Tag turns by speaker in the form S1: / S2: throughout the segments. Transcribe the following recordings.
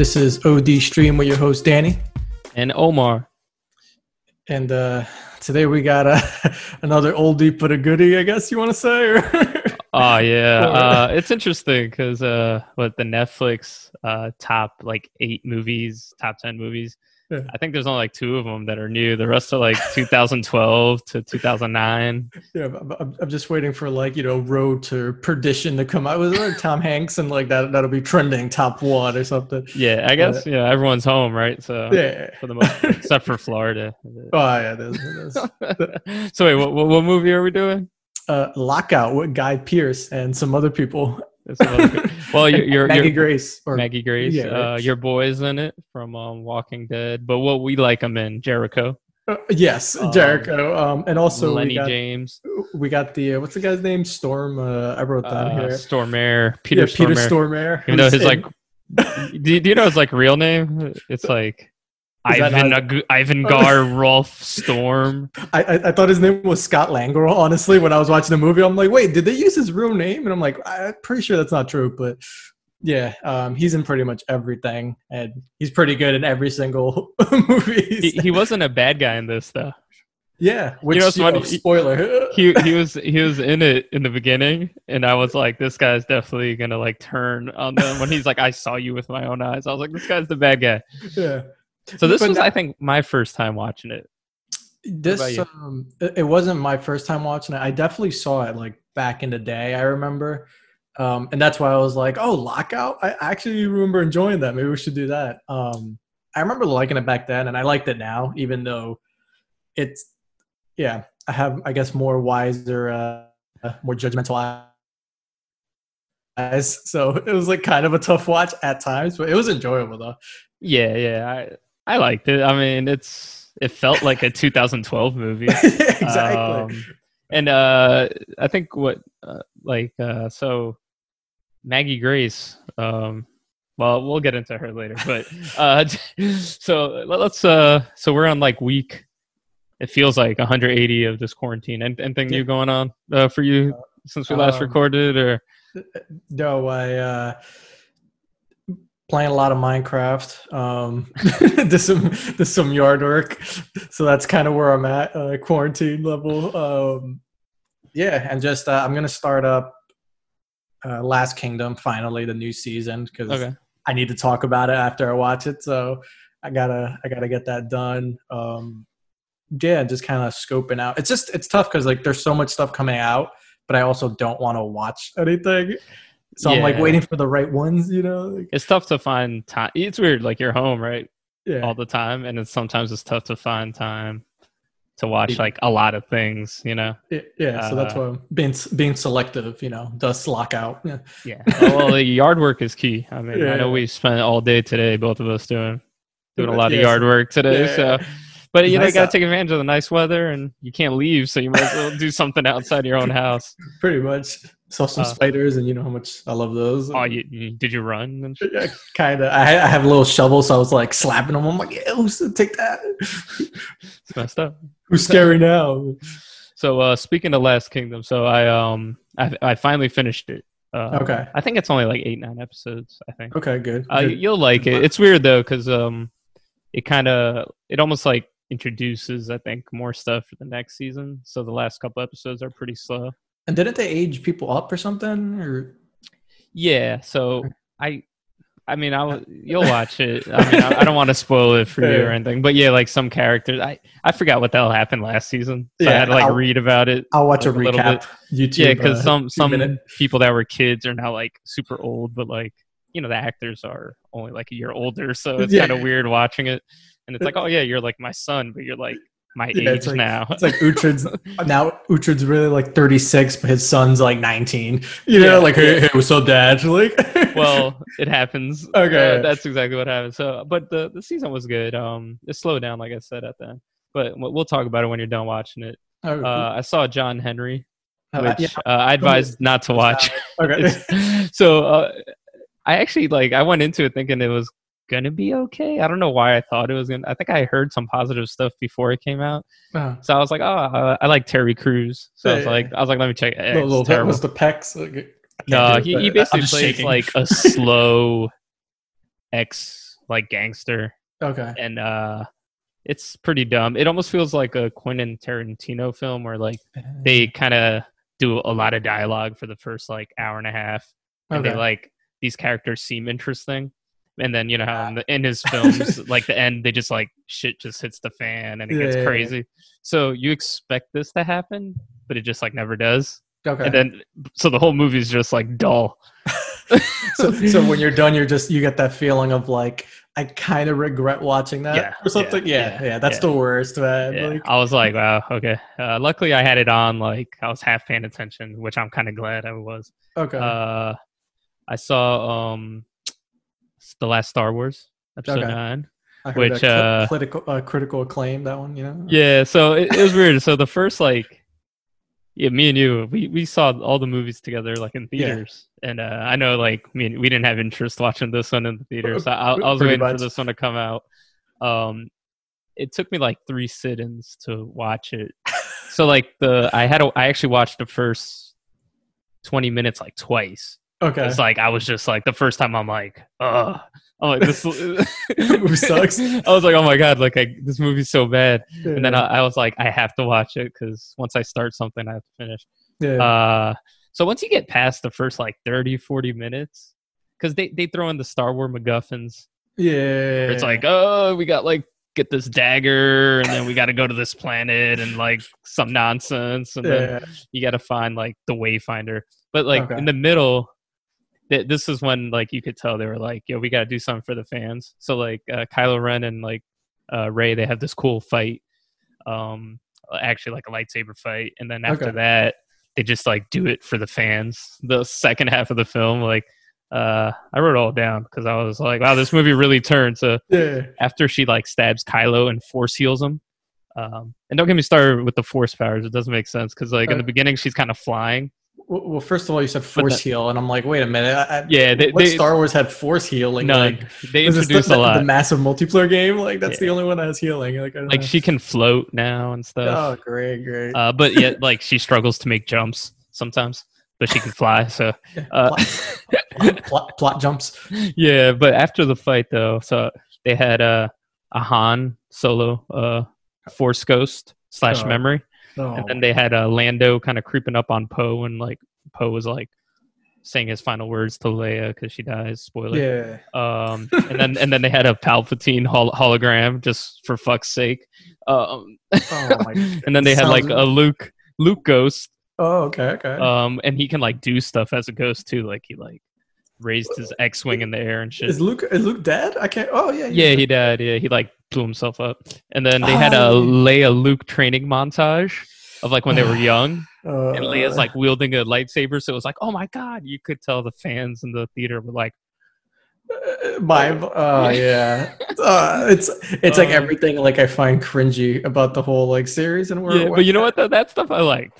S1: This is OD Stream with your host Danny,
S2: and Omar.
S1: And uh, today we got uh, another oldie but a goodie, I guess you want to say.
S2: oh yeah, uh, it's interesting because uh, what the Netflix uh, top like eight movies, top ten movies yeah. I think there's only like two of them that are new. The rest are like 2012 to 2009.
S1: Yeah, I'm, I'm just waiting for like you know Road to Perdition to come out with like Tom Hanks and like that that'll be trending top one or something.
S2: Yeah, I guess yeah everyone's home right. So yeah, for the most except for Florida.
S1: Oh yeah, it is, it
S2: is. so wait, what, what movie are we doing?
S1: Uh, Lockout with Guy Pearce and some other people
S2: well, you're, you're
S1: Maggie Grace
S2: or Maggie Grace. Yeah, uh, your boy's in it from um, Walking Dead, but what we like him in Jericho.
S1: Uh, yes, um, Jericho, um, and also
S2: Lenny
S1: got,
S2: James.
S1: We got the uh, what's the guy's name? Storm. Uh, I wrote that uh, here.
S2: Stormare. Peter.
S1: Yeah, Peter Stormare.
S2: You know his in, like. do, do you know his like real name? It's like Ivan Ag- Ivan Gar Rolf Storm.
S1: I, I, I thought his name was Scott Langral. Honestly, when I was watching the movie, I'm like, wait, did they use his real name? And I'm like, I'm pretty sure that's not true. But yeah, um, he's in pretty much everything, and he's pretty good in every single movie.
S2: He, he, wasn't a bad guy in this though.
S1: Yeah, which you know, you know, spoiler.
S2: he he was he was in it in the beginning, and I was like, this guy's definitely gonna like turn on them when he's like, I saw you with my own eyes. I was like, this guy's the bad guy.
S1: Yeah.
S2: So this was, I think, my first time watching it.
S1: This um, it wasn't my first time watching it. I definitely saw it like back in the day. I remember, um, and that's why I was like, "Oh, Lockout!" I actually remember enjoying that. Maybe we should do that. Um, I remember liking it back then, and I liked it now, even though it's yeah. I have, I guess, more wiser, uh, more judgmental eyes. So it was like kind of a tough watch at times, but it was enjoyable though.
S2: Yeah, yeah. I I liked it. I mean, it's it felt like a 2012 movie. exactly. Um, and uh, I think what uh, like uh, so Maggie Grace. Um, well, we'll get into her later, but uh, so let's uh, so we're on like week. It feels like 180 of this quarantine. And anything yeah. new going on uh, for you since we last um, recorded, or
S1: no? I uh, playing a lot of Minecraft. Um, did some did some yard work, so that's kind of where I'm at, uh, quarantine level. Um, yeah, and just uh, I'm gonna start up uh, Last Kingdom finally the new season because okay. I need to talk about it after I watch it. So I gotta I gotta get that done. Um, yeah, just kind of scoping out. It's just it's tough because like there's so much stuff coming out, but I also don't want to watch anything. So yeah. I'm like waiting for the right ones, you know. Like,
S2: it's tough to find time. It's weird, like you're home, right? Yeah. All the time, and it's sometimes it's tough to find time to watch like a lot of things, you know.
S1: Yeah, yeah so that's uh, why I'm being being selective, you know, does lock out. Yeah.
S2: Yeah. well, the yard work is key. I mean, yeah. I know we spent all day today, both of us doing doing a lot of yard work today. Yeah, so, but you know, you got to take advantage of the nice weather, and you can't leave, so you might as well do something outside your own house.
S1: Pretty much saw some uh, spiders, and you know how much I love those.
S2: Oh, you, did you run? And
S1: yeah, kind of. I, I have a little shovel, so I was like slapping them. I'm like, yeah, who's take that?
S2: it's messed up.
S1: Who's scary now?
S2: So uh, speaking of Last Kingdom, so I um I, I finally finished it.
S1: Uh, okay.
S2: I think it's only like eight nine episodes. I think.
S1: Okay, good.
S2: Uh,
S1: good.
S2: You'll like it. It's weird though, because um, it kind of it almost like introduces I think more stuff for the next season. So the last couple episodes are pretty slow.
S1: And didn't they age people up or something? Or
S2: yeah, so I, I mean, I you'll watch it. I mean, I, I don't want to spoil it for you or anything, but yeah, like some characters, I I forgot what the hell happened last season. So yeah, I had to like I'll, read about it.
S1: I'll watch like, a recap.
S2: A YouTube. Yeah, because uh, some some minute. people that were kids are now like super old, but like you know the actors are only like a year older, so it's yeah. kind of weird watching it. And it's like, oh yeah, you're like my son, but you're like my yeah, age
S1: it's like,
S2: now.
S1: It's like Uhtred's now Uhtred's really like 36, but his son's like 19. You know, yeah. like hey, hey, what's up, dad? Like,
S2: well, it happens.
S1: Okay,
S2: uh, that's exactly what happened. So, but the the season was good. Um, it slowed down, like I said at the end. But we'll talk about it when you're done watching it. Oh, uh, I saw John Henry, uh, which yeah. uh, I advised not to watch.
S1: okay.
S2: so uh, I actually like I went into it thinking it was gonna be okay. I don't know why I thought it was gonna. I think I heard some positive stuff before it came out, uh-huh. so I was like, oh, uh, I like Terry Crews. So yeah, I was like, I was like, let me check. It.
S1: Little, little was the pecs. Like,
S2: no, he, he basically plays shaking. like a slow ex like gangster,
S1: Okay.
S2: and uh, it's pretty dumb. It almost feels like a Quentin Tarantino film where like they kind of do a lot of dialogue for the first like hour and a half, and
S1: Okay.
S2: they like these characters seem interesting. And then you know how in, the, in his films, like the end, they just like shit just hits the fan and it
S1: Yeah,
S2: gets
S1: yeah, yeah.
S2: crazy. So you expect this to happen, but it just like never does.
S1: okay.
S2: And then so the whole movie is just like dull.
S1: so, so when you're done, you're just you get that feeling of like I kind of regret watching that or something.
S2: yeah,
S1: Yeah, that's the worst, man. Like,
S2: I was like, wow, okay. Uh, luckily, I had it on. Like I was half paying attention, which I'm kind of glad I was.
S1: okay,
S2: Uh, I saw um, the last Star Wars episode
S1: Okay.
S2: nine. Which, uh,
S1: critical uh, critical acclaim. That one, you know.
S2: Yeah, so it, it was weird. So the first like, yeah, me and you, we we saw all the movies together like in
S1: Yeah.
S2: theaters, and uh, I know like me, and- we didn't have interest watching this one in the theaters. So I, I was
S1: Pretty
S2: waiting
S1: much.
S2: for this one to come out. Um, it took me like three sit-ins to watch it. so like the I had a, I actually watched the first twenty minutes like twice.
S1: Okay.
S2: It's like I was just like the first time I'm like, ugh. I'm like this
S1: Movie sucks.
S2: I was like, oh my god, like I, this movie's so bad. And then. I, I was like, I have to watch it because once I start something, I have to finish.
S1: yeah.
S2: Uh, so once you get past the first like 30, 40 minutes, because they, they throw in the Star Wars MacGuffins.
S1: yeah.
S2: It's like, oh, we got like get this dagger, and then we got to go to this planet and like some nonsense, and then you got to find like the Wayfinder. But like
S1: Okay.
S2: in the middle, th- this is when like you could tell they were like, yo, we got to do something for the fans. So like uh, Kylo Ren and like uh, Rey, they have this cool fight. Um, actually like a lightsaber fight, and then after
S1: Okay.
S2: that, they just like do it for the fans. The second half of the film, like. Uh, I wrote it all down because I was like, "Wow, this movie really turned." So
S1: yeah.
S2: after she like stabs Kylo and force heals him. Um, and don't get me started with the force powers; it doesn't make sense because like in the beginning she's kind of flying.
S1: Well, well, first of all, you said force heal, and I'm like, wait a minute. I,
S2: Yeah, they-
S1: what
S2: they-
S1: Star Wars had force healing?
S2: None.
S1: Like,
S2: they introduced
S1: the,
S2: a lot.
S1: The massive multiplayer game, like that's the only one that has healing. Like, I don't
S2: like she can float now and stuff.
S1: Oh, great, great.
S2: Uh, but yet like she struggles to make jumps sometimes, but she can fly. So
S1: Yeah,
S2: uh,
S1: plot, plot, plot jumps.
S2: yeah, but after the fight though, so they had uh, a Han Solo uh, Force Ghost slash
S1: Oh.
S2: memory.
S1: Oh,
S2: and then they had uh, Lando kind of creeping up on Poe, and like Poe was like saying his final words to Leia because she dies. Spoiler.
S1: yeah.
S2: Um, and then and then they had a Palpatine hol- hologram just for fuck's sake. Um,
S1: Oh my.
S2: and then they had like a Luke Luke ghost.
S1: Oh, okay, okay.
S2: Um, and he can like do stuff as a ghost too. Like he like raised his X-wing in the air and shit.
S1: is Luke is Luke dead? I can't. Oh yeah.
S2: Yeah, he died. Yeah, he like blew himself up. And then they had a
S1: Oh.
S2: Leia Luke training montage of like when they were young.
S1: Uh,
S2: and Leia's like wielding a lightsaber, so it was like, oh my god! You could tell the fans in the theater were like,
S1: my. Oh yeah. Uh, it's it's like
S2: Uh,
S1: everything like I find cringy about the whole like series and where.
S2: yeah, but you know what? Though? That stuff I liked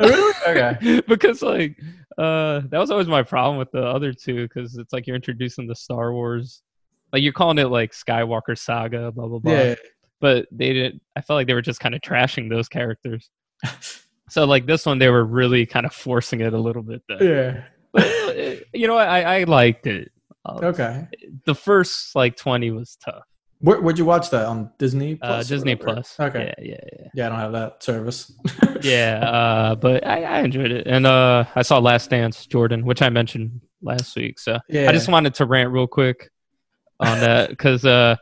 S1: Oh, really? Okay.
S2: because like uh, that was always my problem with the other two because it's like you're introducing the Star Wars, like you're calling it like Skywalker Saga, blah blah blah.
S1: Yeah.
S2: But they didn't. I felt like they were just kind of trashing those characters. so like this one, they were really kind of forcing it a little bit. There.
S1: Yeah.
S2: But uh, you know what? I, I liked it. Uh,
S1: Okay.
S2: the first like 20 was tough
S1: Where, where'd you watch that on Disney?
S2: uh
S1: Plus or
S2: disney plus
S1: Okay.
S2: yeah yeah yeah
S1: Yeah, I don't have that service.
S2: yeah uh but I, I enjoyed it and uh i saw last dance jordan which i mentioned last week so
S1: Yeah.
S2: i just wanted to rant real quick on that because uh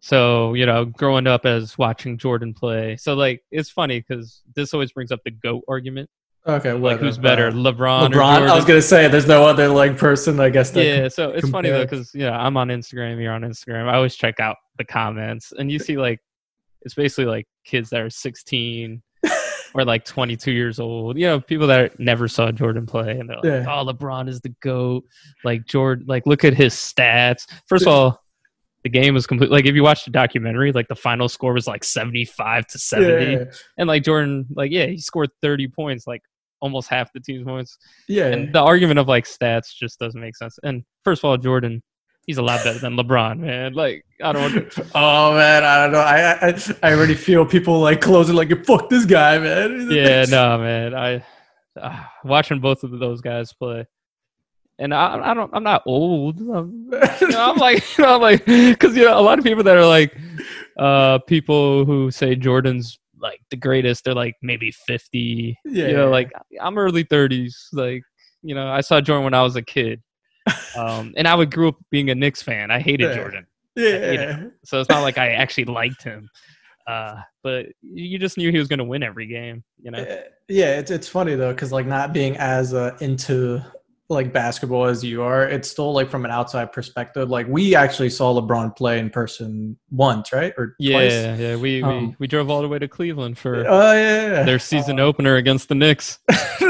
S2: so you know growing up as watching jordan play so like it's funny because this always brings up the goat argument
S1: Okay.
S2: like
S1: what,
S2: who's
S1: uh,
S2: better lebron,
S1: LeBron.
S2: or
S1: I was gonna say there's no other like person. I guess.
S2: Yeah so it's funny though because you know i'm on instagram you're on instagram i always check out the comments and you see like it's basically like kids that are 16 or like 22 years old you know people that never saw jordan play and they're like
S1: Yeah.
S2: oh lebron is the goat like jordan like look at his stats first of all the game was complete like if you watch the documentary like the final score was like 75 to 70
S1: Yeah.
S2: and like jordan like yeah he scored 30 points like almost half the team's points
S1: Yeah.
S2: and the argument of like stats just doesn't make sense. And first of all, Jordan, he's a lot better than LeBron, man. Like I don't.
S1: oh man, I don't know. I, I I already feel people like closing like you fuck this guy, man.
S2: yeah, no, man. I uh, watching both of those guys play. and I, I don't, I'm not old. I'm, you know, I'm like, you know, I'm like, because you know, a lot of people that are like, uh, people who say Jordan's like the greatest, they're like maybe 50.
S1: Yeah.
S2: You know, like I'm early 30s. Like, you know, I saw Jordan when I was a kid, um, and I would grew up being a Knicks fan. I hated
S1: Yeah.
S2: Jordan,
S1: yeah.
S2: you know, so it's not like I actually liked him. Uh, but you just knew he was going to win every game. You know.
S1: Yeah it's, it's funny though because like not being as uh, into like basketball as you are it's still like from an outside perspective like we actually saw lebron play in person once right or
S2: Yeah,
S1: twice
S2: yeah. We,
S1: Um,
S2: we we drove all the way to Cleveland for
S1: oh yeah,
S2: their season opener against the Knicks.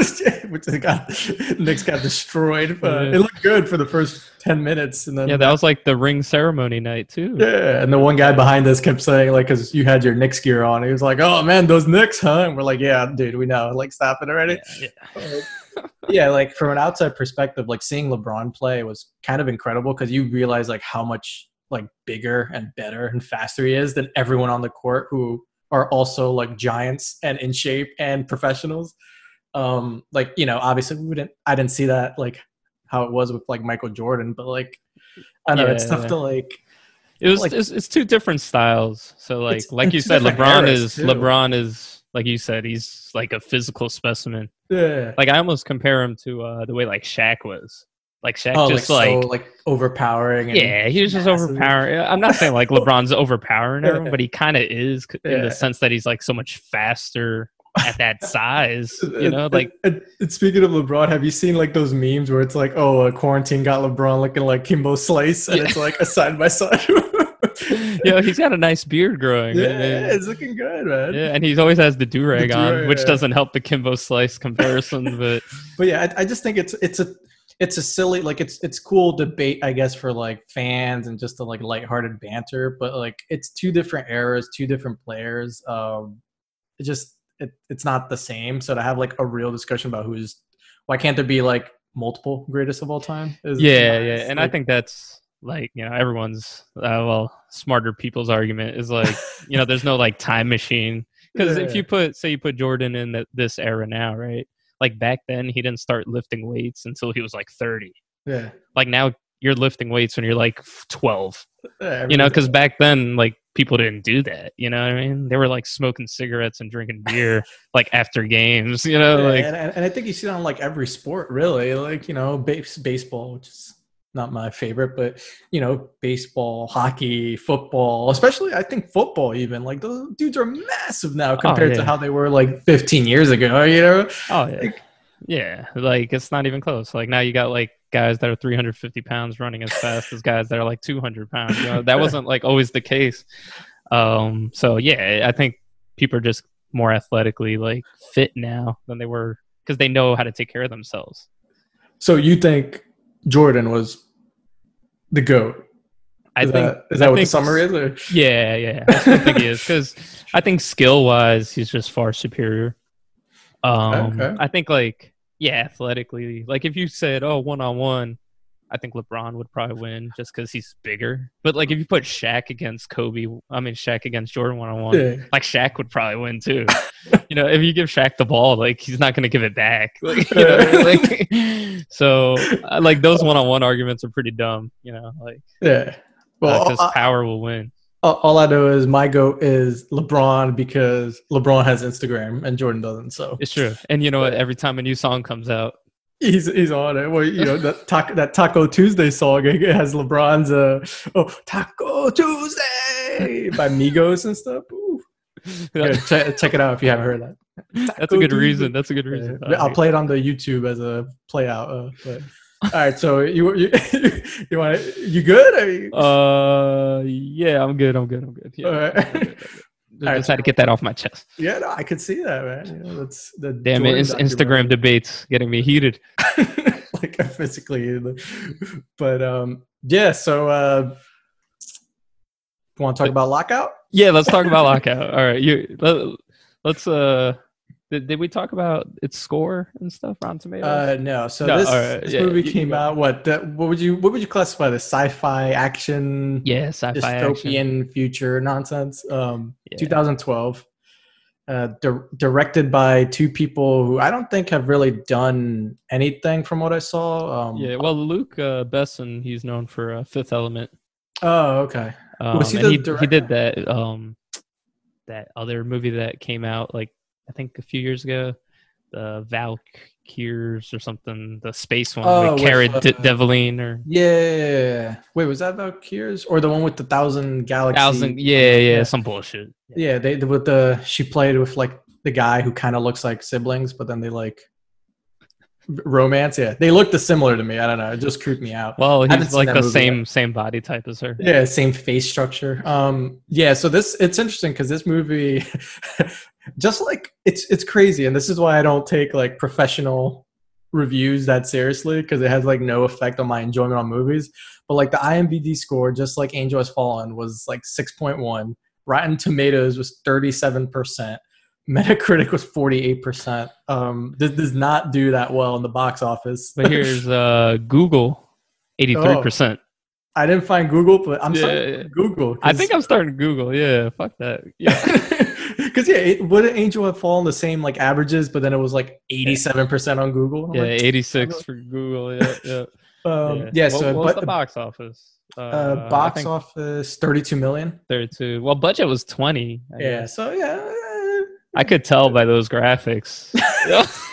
S1: which got Knicks got destroyed but
S2: Yeah.
S1: it looked good for the first 10 minutes and then
S2: Yeah, that was like the ring ceremony night too.
S1: yeah, and the one guy behind us kept saying, like, because you had your Knicks gear on, he was like, "Oh man, those Knicks, huh?" And we're like, "Yeah, dude, we know. Like, stop it already."
S2: Yeah,
S1: Uh, yeah, like from an outside perspective, like seeing LeBron play was kind of incredible because you realize like how much like bigger and better and faster he is than everyone on the court who are also like giants and in shape and professionals. Um, like you know, obviously we didn't. I didn't see that like how it was with like Michael Jordan, but like I don't know it's
S2: Yeah,
S1: tough
S2: yeah.
S1: to like.
S2: It was
S1: Like-
S2: it's, it's two different styles. So like
S1: It's-
S2: like
S1: and
S2: you said, LeBron is
S1: too.
S2: LeBron is like you said, he's like a physical specimen.
S1: Yeah.
S2: Like I almost compare him to uh, the way like Shaq was. Like Shaq
S1: oh,
S2: just
S1: like,
S2: like,
S1: so like overpowering. And,
S2: yeah, he was just
S1: massive.
S2: overpowering. I'm not saying like LeBron's overpowering everyone, but he kind of is in
S1: Yeah.
S2: the sense that he's like so much faster at that size. You know, like
S1: and, and speaking of LeBron, have you seen like those memes where it's like, oh, a quarantine got LeBron looking like Kimbo Slice, and
S2: Yeah.
S1: it's like a side by side.
S2: yeah, he's got a nice beard growing.
S1: yeah,
S2: and-
S1: it's looking good, man.
S2: Yeah, and he's always has the do rag on, which doesn't help the Kimbo Slice comparison. But
S1: But yeah, I, I just think it's it's a it's a silly like it's it's cool debate, I guess, for like fans and just a like lighthearted banter. But like it's two different eras, two different players. Um, it just it, it's not the same. So to have like a real discussion about who's why can't there be like multiple greatest of all time? Is
S2: yeah, yeah, and I think that's like you know everyone's uh, well smarter people's argument is like you know there's no like time machine because if
S1: Yeah.
S2: you put say you put Jordan in the, this era now, right? Like back then he didn't start lifting weights until he was like 30.
S1: yeah,
S2: Like now you're lifting weights when you're like 12.
S1: yeah
S2: you know because back then like people didn't do that you know what i mean they were like smoking cigarettes and drinking beer like after games you know like
S1: and, and and I think you see it on like every sport, really. Like you know, base, baseball, which is not my favorite, but you know, baseball, hockey, football, especially I think football. Even like those dudes are massive now oh, compared to
S2: Oh, yeah.
S1: how they were like 15 years ago. You know,
S2: oh yeah yeah like it's not even close like now you got like guys that are 350 pounds running as fast as guys that are like 200 pounds you know that wasn't like always the case um so yeah i think people are just more athletically like fit now than they were because they know how to take care of themselves
S1: so you think Jordan was the goat?
S2: i
S1: Is
S2: think
S1: that, is
S2: I
S1: that what the summary is? Or?
S2: Yeah, yeah. I think he is because I think skill wise, he's just far superior. Um,
S1: Okay.
S2: I think like yeah, athletically, like if you said oh one on one, I think LeBron would probably win just because he's bigger. But like if you put Shaq against Kobe, I mean Shaq against Jordan one on one, like Shaq would probably win too. you know, if you give Shaq the ball, like he's not going to give it back. Like, you know, like so, uh, like those one on one arguments are pretty dumb. You know, like
S1: Yeah. Well,
S2: because power will win.
S1: All, I know is my goat is LeBron because LeBron has Instagram and Jordan doesn't. So
S2: It's true. And you know what? Every time a new song comes out,
S1: He's he's on it. Well, you know that taco, that Taco Tuesday song it has LeBron's uh oh Taco Tuesday by Migos and stuff. Ooh. Yeah, check, check it out if you haven't heard that.
S2: that's a good
S1: Tuesday.
S2: reason. That's a good reason.
S1: Yeah, I'll play it on the YouTube as a play out. Uh, but. All right, so you you you want you good? You,
S2: Uh, yeah, I'm good. I'm good. I'm good. Yeah,
S1: All right.
S2: I'm good, I'm good.
S1: All right,
S2: Just had to get that off my chest.
S1: yeah, no, I could see that, man. You know, that's the
S2: Damn it! Instagram debates getting me heated.
S1: like physically, but um, yeah. So, uh, want to talk about lockout?
S2: Yeah, let's talk about lockout. All right, you let, let's uh. Did, did we talk about its score and stuff? Rotten Tomatoes.
S1: Uh, no. So
S2: No,
S1: this,
S2: right,
S1: this
S2: yeah,
S1: movie came
S2: go.
S1: out. What? The, what would you what would you classify this? Sci-fi action,
S2: yeah, sci-fi action.
S1: dystopian future nonsense. Um,
S2: Yeah.
S1: 2012. uh, di- directed by two people who I don't think have really done anything from what I saw. Um,
S2: Yeah, well, Luc uh, Besson, he's known for uh, Fifth Element.
S1: Oh, okay.
S2: Um,
S1: Was he the
S2: he, he did that um that other movie that came out like I think a few years ago, the Valkyries or something, the space one
S1: Oh,
S2: with Cara
S1: uh,
S2: De- Delevingne or
S1: Yeah. Wait, was that Valkyries or the one with the thousand galaxies?
S2: thousand. Yeah, yeah, some bullshit.
S1: Yeah, they with the she played with like the guy who kind of looks like siblings, but then they like romance. Yeah, they looked similar to me. I don't know. It just creeped me out.
S2: Well, he's like the same same body type as her.
S1: Yeah, same face structure. Um, yeah, so this it's interesting because this movie, just like it's it's crazy, and this is why I don't take like professional reviews that seriously because it has like no effect on my enjoyment on movies. But like the IMDb score, just like Angel Has Fallen, was like six point one. Rotten Tomatoes was thirty seven percent. Metacritic was forty eight percent. Um, this does not do that well in the box office.
S2: But here's uh Google, eighty three percent.
S1: I didn't find Google, but I'm
S2: Yeah,
S1: starting
S2: yeah.
S1: Google.
S2: I think I'm starting Google. Yeah, fuck that. Yeah,
S1: Because yeah, it, wouldn't Angel have fallen the same like averages, but then it was like eighty-seven percent on Google.
S2: Yeah,
S1: like,
S2: eighty six for Google. Yeah, yeah.
S1: um, yeah.
S2: What-
S1: so,
S2: what was
S1: but
S2: the box office? Uh,
S1: uh, box office thirty-two million.
S2: thirty-two. Well, budget was twenty. I
S1: Yeah.
S2: guess.
S1: So yeah,
S2: I could tell by those graphics.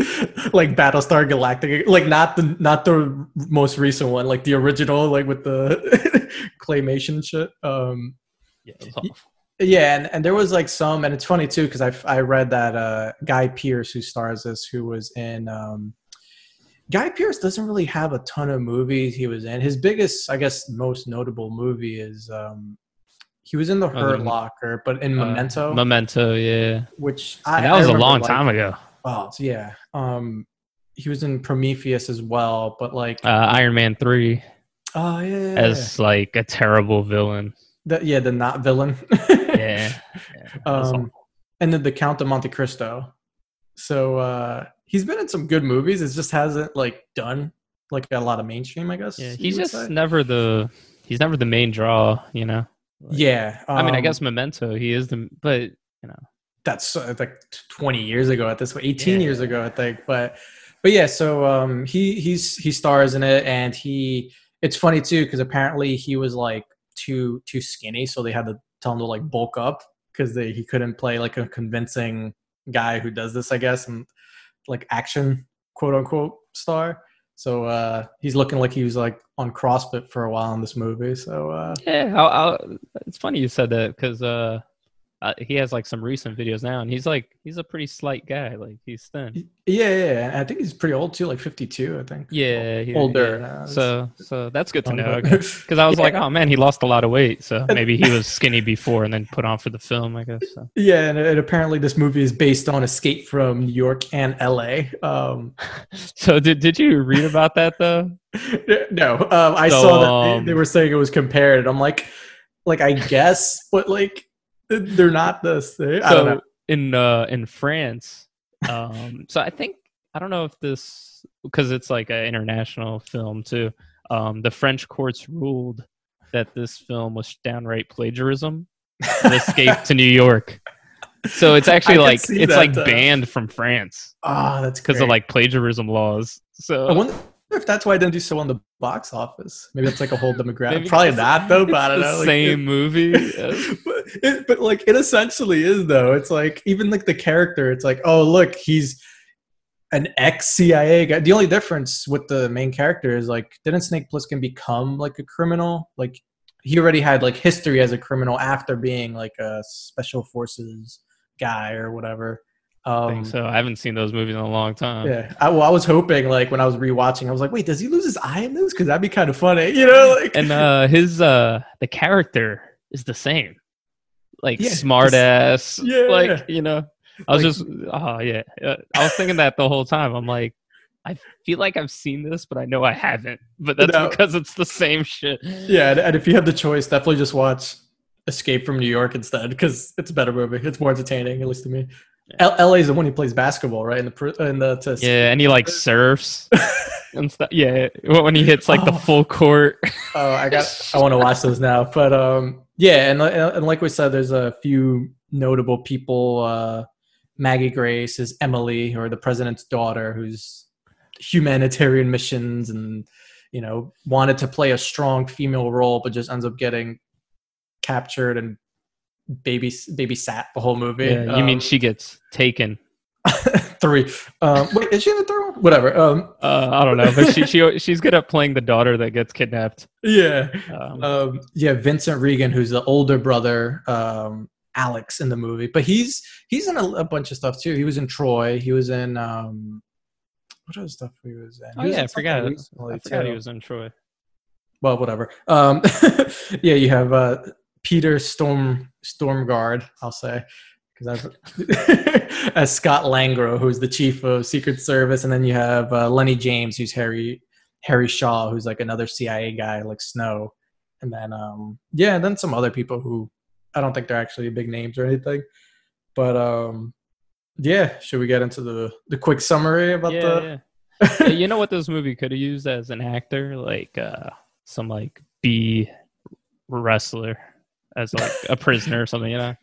S1: Like Battlestar Galactica, like not the not the most recent one, like the original, like with the claymation shit. Um,
S2: Yeah, it was awful.
S1: Yeah, and, and there was like some, and it's funny too because I I read that uh, Guy Pearce who stars this, who was in. Um, Guy Pearce doesn't really have a ton of movies he was in. His biggest, I guess, most notable movie is um, he was in The Hurt Locker, but in
S2: Uh,
S1: Memento,
S2: Memento, yeah.
S1: which I,
S2: that was a long
S1: liking.
S2: time ago.
S1: Oh so yeah, um, he was in Prometheus as well, but like,
S2: Uh, Iron Man three
S1: oh yeah, yeah, yeah.
S2: as like a terrible villain.
S1: the, yeah, the not villain.
S2: Yeah. yeah
S1: um, and then the Count of Monte Cristo. So uh, he's been in some good movies. It just hasn't like done like a lot of mainstream, I guess.
S2: Yeah, he's just
S1: say.
S2: never the he's never the main draw, you know. Like,
S1: yeah.
S2: I mean, I
S1: um,
S2: guess Memento, he is the, but you know,
S1: that's uh, like 20 years ago at this point, 18
S2: Yeah.
S1: years ago, I think. But but yeah, so um, he he's he stars in it, and he it's funny too because apparently he was like too too skinny, so they had to tell him to like bulk up because he couldn't play like a convincing guy who does this, I guess, and like action quote unquote star. So uh, he's looking like he was like on CrossFit for a while in this movie. So uh,
S2: yeah. I'll, I'll, it's funny you said that because uh, uh, he has like some recent videos now, and he's like he's a pretty slight guy, like he's thin.
S1: yeah, yeah, yeah. I think he's pretty old too, like 52, I think.
S2: Yeah, he-
S1: older
S2: yeah. So so that's good to know. Because I was
S1: Yeah.
S2: like, oh man, he lost a lot of weight, so maybe he was skinny before and then put on for the film, I guess. So.
S1: Yeah, and, and apparently this movie is based on Escape from New York and L.A. Um,
S2: So did did you read about that though?
S1: no, um, I
S2: So,
S1: saw that
S2: um,
S1: they, they were saying it was compared, and I'm like, like I guess, but like they're not the same. I don't know.
S2: So in uh in France, um, so I think I don't know if this because it's like an international film too. Um, the French courts ruled that this film was downright plagiarism. Escape to New York. So it's actually like it's like
S1: uh,
S2: banned from France
S1: Ah, that's
S2: because of like plagiarism laws. So I
S1: wonder if that's why I didn't do so on the box office. Maybe that's like a whole demographic. Probably not though, but I don't
S2: the
S1: know. like,
S2: same
S1: it-
S2: movie.
S1: It, but like it essentially is though. It's like even like the character. It's like oh look, he's an ex CIA guy. The only difference with the main character is like didn't Snake Plissken become like a criminal? Like he already had like history as a criminal after being like a special forces guy or whatever.
S2: I
S1: Um,
S2: think so. I haven't seen those movies in a long time.
S1: Yeah, I, well, I was hoping like when I was rewatching, I was like, wait, does he lose his eye in this? Because that'd be kind of funny, you know? Like,
S2: and uh his uh the character is the same like
S1: Yeah,
S2: smart ass
S1: yeah.
S2: like you know i was
S1: Like-
S2: just oh yeah Uh, i was thinking that the whole time i'm like i feel like i've seen this but i know i haven't but that's
S1: No.
S2: because it's the same shit
S1: yeah, and, if you have the choice, definitely just watch Escape from New York instead because it's a better movie. It's more entertaining, at least to me. L- LA is the one who plays basketball, right? In the in the to,
S2: yeah and he like surfs and stuff yeah when he hits like the
S1: Oh.
S2: full court
S1: Oh, I got. I want to watch those now. But um, yeah, and, and like we said, there's a few notable people. Uh, Maggie Grace is Emily, or the president's daughter, who's humanitarian missions and you know wanted to play a strong female role, but just ends up getting captured and baby babysat the whole movie.
S2: Yeah, you um, mean she gets taken?
S1: three. Um, wait, is she in the third one? Whatever. Um,
S2: uh, I don't know, but she she she's good at playing the daughter that gets kidnapped.
S1: Yeah. Um, um, yeah, Vincent Regan, who's the older brother, um, Alex in the movie, but he's he's in a, a, bunch of stuff too. He was in Troy. He was in um, what other stuff he was in?
S2: He oh
S1: was
S2: yeah, I forgot. I forgot he was in Troy.
S1: Well, whatever. Um, yeah, you have uh, Peter Storm Stormguard. I'll say because I've as Scott Langral, who's the chief of Secret Service, and then you have uh, Lennie James, who's Harry Harry Shaw, who's like another CIA guy, like Snow, and then um, yeah, and then some other people who I don't think they're actually big names or anything, but um, yeah, should we get into the the quick summary about
S2: yeah,
S1: the?
S2: Yeah. yeah, you know what this movie could have used as an actor, like uh, some like B wrestler as like a prisoner or something, you know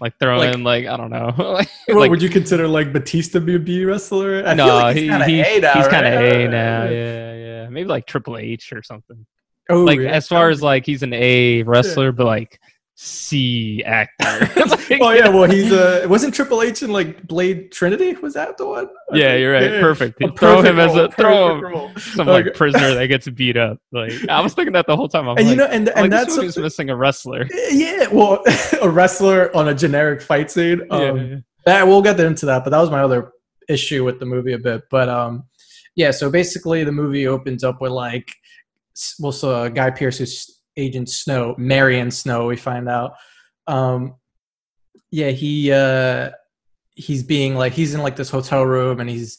S2: like throw like, in like I don't know. like,
S1: would you consider like Batista be a B wrestler?
S2: I no, like he's kind of he, A now. He's kind of A now. Yeah, yeah. Maybe like Triple H or something. Oh, like yeah. as far as like he's an A wrestler, yeah. but like C actor.
S1: like, oh yeah, well he's uh wasn't Triple H in like Blade Trinity? Was that the one?
S2: I yeah, you're right. Yeah. Perfect. throw perfect him as a throw him some like prisoner that gets beat up. Like I was thinking that the whole time. I'm
S1: and
S2: like,
S1: you know, and, and
S2: like,
S1: that's
S2: who's missing a wrestler.
S1: Yeah, well, a wrestler on a generic fight scene. Um, yeah. That we'll get into that, but that was my other issue with the movie a bit. But um, yeah, so basically the movie opens up with like, well, so uh, Guy Pearce who's Agent Snow, Marion Snow, we find out. Um, yeah, he uh, he's being like he's in like this hotel room, and he's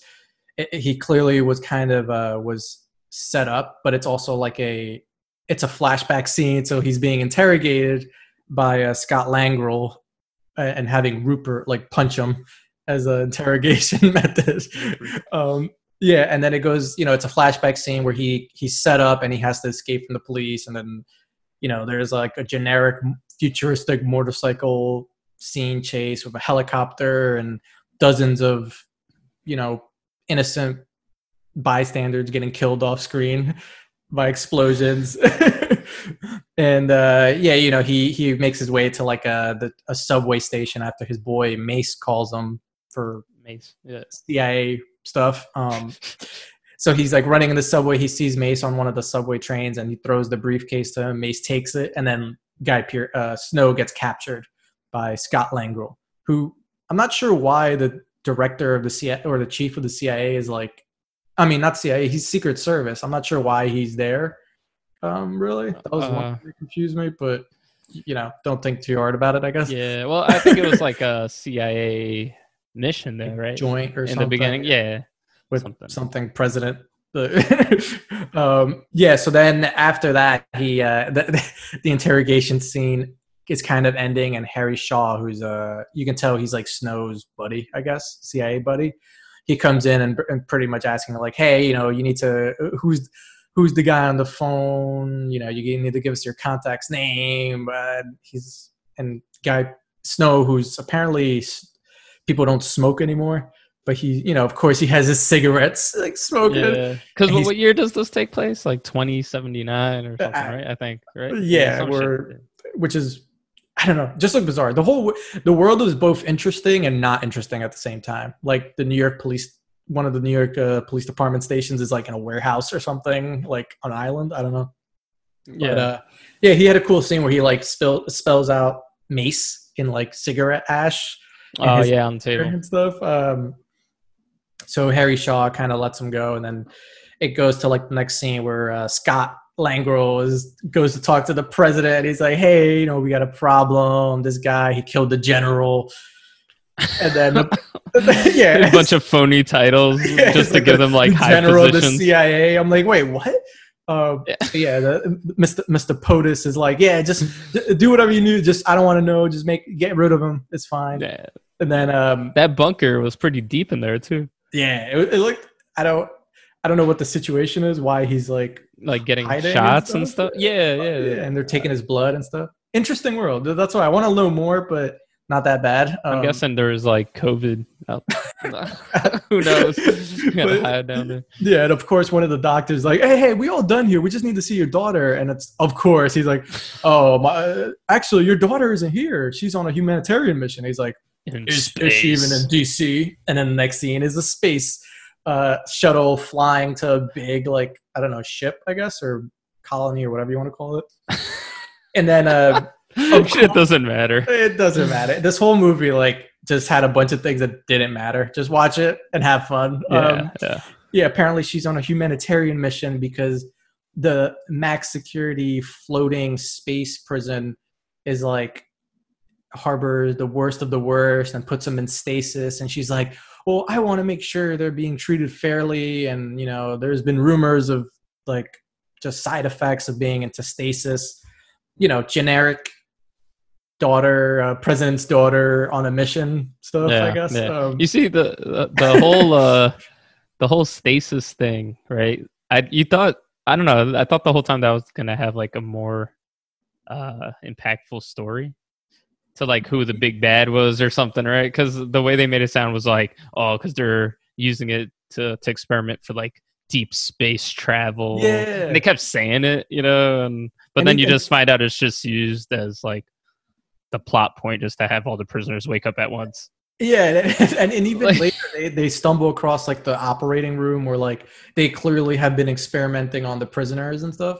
S1: he clearly was kind of uh, was set up, but it's also like a it's a flashback scene, so he's being interrogated by uh, Scott Langral uh, and having Rupert like punch him as an interrogation method. Um, yeah, and then it goes, you know, it's a flashback scene where he he's set up and he has to escape from the police, and then you know, there's like a generic futuristic motorcycle scene chase with a helicopter and dozens of, you know, innocent bystanders getting killed off screen by explosions. and uh, yeah, you know, he he makes his way to like a the, a subway station after his boy Mace calls him for
S2: Mace, yeah.
S1: CIA stuff. Um, so he's like running in the subway. He sees Mace on one of the subway trains, and he throws the briefcase to him. Mace takes it, and then Guy Pier- uh, Snow gets captured by Scott Langral, who I'm not sure why the director of the CIA or the chief of the CIA is like, I mean, not CIA, he's Secret Service. I'm not sure why he's there. Um, really, that was uh, one that confused me, but you know, don't think too hard about it. I guess.
S2: Yeah, well, I think it was like a CIA mission there, right?
S1: Joint or something. in
S2: something. the beginning. Yeah
S1: with something, something president. um, yeah. So then after that, he uh, the, the interrogation scene is kind of ending, and Harry Shaw, who's uh, you can tell he's like Snow's buddy, I guess, CIA buddy. He comes in and, and pretty much asking like, "Hey, you know, you need to who's who's the guy on the phone? You know, you need to give us your contact's name." Uh, he's and guy Snow, who's apparently people don't smoke anymore but he, you know, of course, he has his cigarettes like smoking.
S2: Yeah, because what year does this take place? Like twenty seventy nine or something, right? I think, right?
S1: Yeah, we're, which is, I don't know, just look bizarre. The whole the world is both interesting and not interesting at the same time. Like the New York police, one of the New York uh, police department stations is like in a warehouse or something, like on an island. I don't know. Yeah, but, uh, yeah. He had a cool scene where he like spill spells out mace in like cigarette ash.
S2: Oh yeah, on the table
S1: and stuff. Um, so Harry Shaw kind of lets him go, and then it goes to like the next scene where uh, Scott Langral is goes to talk to the president. He's like, "Hey, you know, we got a problem. This guy, he killed the general." And then, yeah,
S2: a bunch of phony titles yeah, just to like give the, them like high general positions.
S1: the CIA. I'm like, wait, what? Uh, yeah, yeah the, Mr. Mr. POTUS is like, yeah, just do whatever you need. Just I don't want to know. Just make get rid of him. It's fine. Yeah. And then um,
S2: that bunker was pretty deep in there too.
S1: Yeah, it, it looked. I don't. I don't know what the situation is. Why he's like
S2: like getting shots and stuff. And stuff. Yeah, yeah,
S1: yeah, And they're taking his blood and stuff. Interesting world. That's why I want to know more. But not that bad.
S2: I'm
S1: Um,
S2: guessing there's like COVID. Out Who knows?
S1: But-
S2: hide down there.
S1: Yeah, and of course, one of the doctors like, "Hey, hey, we all done here. We just need to see your daughter." And it's of course he's like, "Oh, my, actually, your daughter isn't here. She's on a humanitarian mission." He's like,
S2: In
S1: "Is, is she even in DC?" And then the next scene is a space uh, shuttle flying to a big, like, I don't know, ship, I guess, or colony or whatever you want to call it. And then uh, of
S2: Shit doesn't matter.
S1: it doesn't matter. This whole movie, like, just had a bunch of things that didn't matter. Just watch it and have fun.
S2: Yeah,
S1: Um,
S2: yeah.
S1: yeah, apparently she's on a humanitarian mission because the max security floating space prison is like harbors the worst of the worst and puts them in stasis and she's like well i want to make sure they're being treated fairly and you know there's been rumors of like just side effects of being into stasis you know generic daughter uh, president's daughter on a mission stuff i guess
S2: yeah.
S1: um,
S2: You see the the, the whole uh the whole stasis thing, right? I you thought I don't know. I thought the whole time that was gonna have like a more uh impactful story to like who the big bad was or something, right? Because the way they made it sound was like, oh, because they're using it to to experiment for like deep space travel.
S1: Yeah.
S2: and they kept saying it, you know, and but
S1: And
S2: then you just find out it's just used as like the plot point just to have all the prisoners wake up at once.
S1: Yeah, and, and, and even
S2: Like-
S1: later they, they stumble across like the operating room where like they clearly have been experimenting on the prisoners and stuff.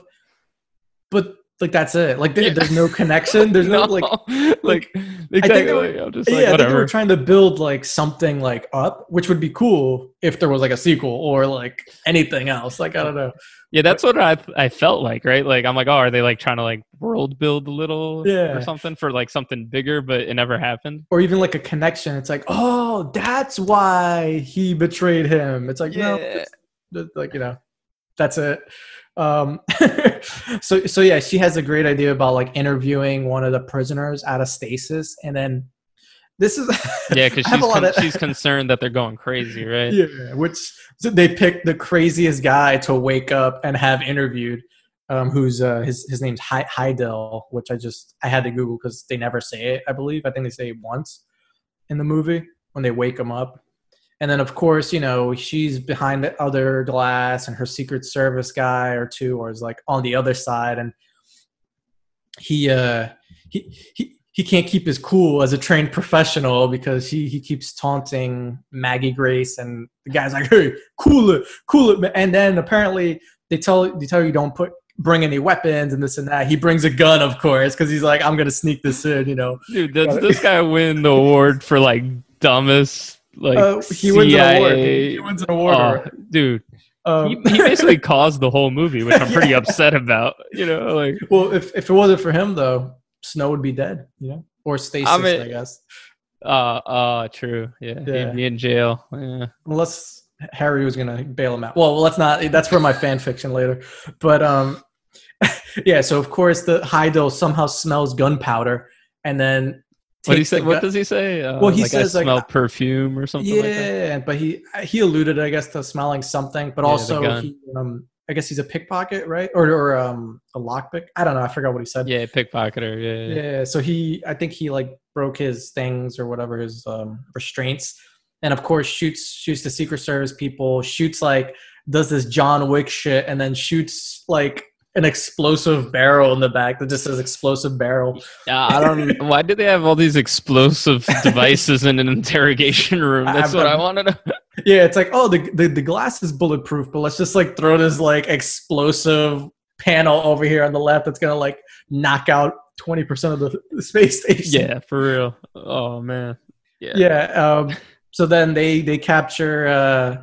S1: But like that's it. Like there,
S2: Yeah.
S1: there's no connection. There's no, like
S2: like
S1: they
S2: exactly.
S1: were-
S2: I'm just
S1: yeah,
S2: like
S1: I think they were trying to build like something like up, which would be cool if there was like a sequel or like anything else. Like I don't know.
S2: Yeah, that's what I I felt like, right? Like I'm like, oh, are they like trying to like world build a little
S1: Yeah.
S2: or something for like something bigger, but it never happened.
S1: Or even like a connection. It's like, oh, that's why he betrayed him. It's like, no,
S2: Yeah.
S1: it's- it's like you know, that's it. Um, so so yeah, she has a great idea about like interviewing one of the prisoners out of stasis, and then this is
S2: Yeah, because she's con-
S1: of-
S2: she's concerned that they're going crazy, right?
S1: yeah, which so they picked the craziest guy to wake up and have interviewed. Um, who's uh, his his name's Hy- Hydell, which I just I had to Google because they never say it. I believe I think they say it once in the movie when they wake him up, and then of course you know she's behind the other glass, and her Secret Service guy or two or is like on the other side, and he uh he he he can't keep his cool as a trained professional because he he keeps taunting Maggie Grace and the guy's like, "Hey, cool it, cool it," and then apparently they tell they tell you don't put bring any weapons and this and that. He brings a gun, of course, because he's like, "I'm gonna sneak this in," you know.
S2: Dude, does this guy win the award for like dumbest like
S1: Uh, he wins an award.
S2: CIA
S1: He wins an award.
S2: Oh, dude,
S1: Um,
S2: he, he basically caused the whole movie, which I'm pretty upset about. You know, like
S1: well, if if it wasn't for him though, Snow would be dead, you know, or stasis, I,
S2: mean-
S1: guess.
S2: uh uh true. Yeah.
S1: Yeah.
S2: He'd be in jail. Yeah.
S1: unless Harry was gonna bail him out. Well, let's not. That's for my fan fiction later. But um, yeah. So of course the Hydell somehow smells gunpowder, and then
S2: What, he say, what does he say? Uh,
S1: Well, he
S2: like,
S1: says,
S2: I
S1: like,
S2: smell perfume or something
S1: yeah,
S2: like that.
S1: but he he alluded, I guess, to smelling something. But
S2: Yeah,
S1: also, he, um, I guess he's a pickpocket, right? Or or um, a lockpick. I don't know. I forgot what he said.
S2: Yeah, pickpocketer. Yeah, yeah.
S1: Yeah, so he, I think he like broke his things or whatever his um, restraints, and of course shoots shoots the Secret Service people, shoots like does this John Wick shit, and then shoots like an explosive barrel in the back that just says explosive barrel.
S2: Yeah, I don't. Why did they have all these explosive devices in an interrogation room? That's
S1: I've-
S2: what I want to know.
S1: Yeah, it's like oh the, the the glass is bulletproof, but let's just like throw this like explosive panel over here on the left that's gonna like knock out twenty percent of the, the space station.
S2: Yeah, for real. Oh man. Yeah.
S1: yeah um so then they they capture uh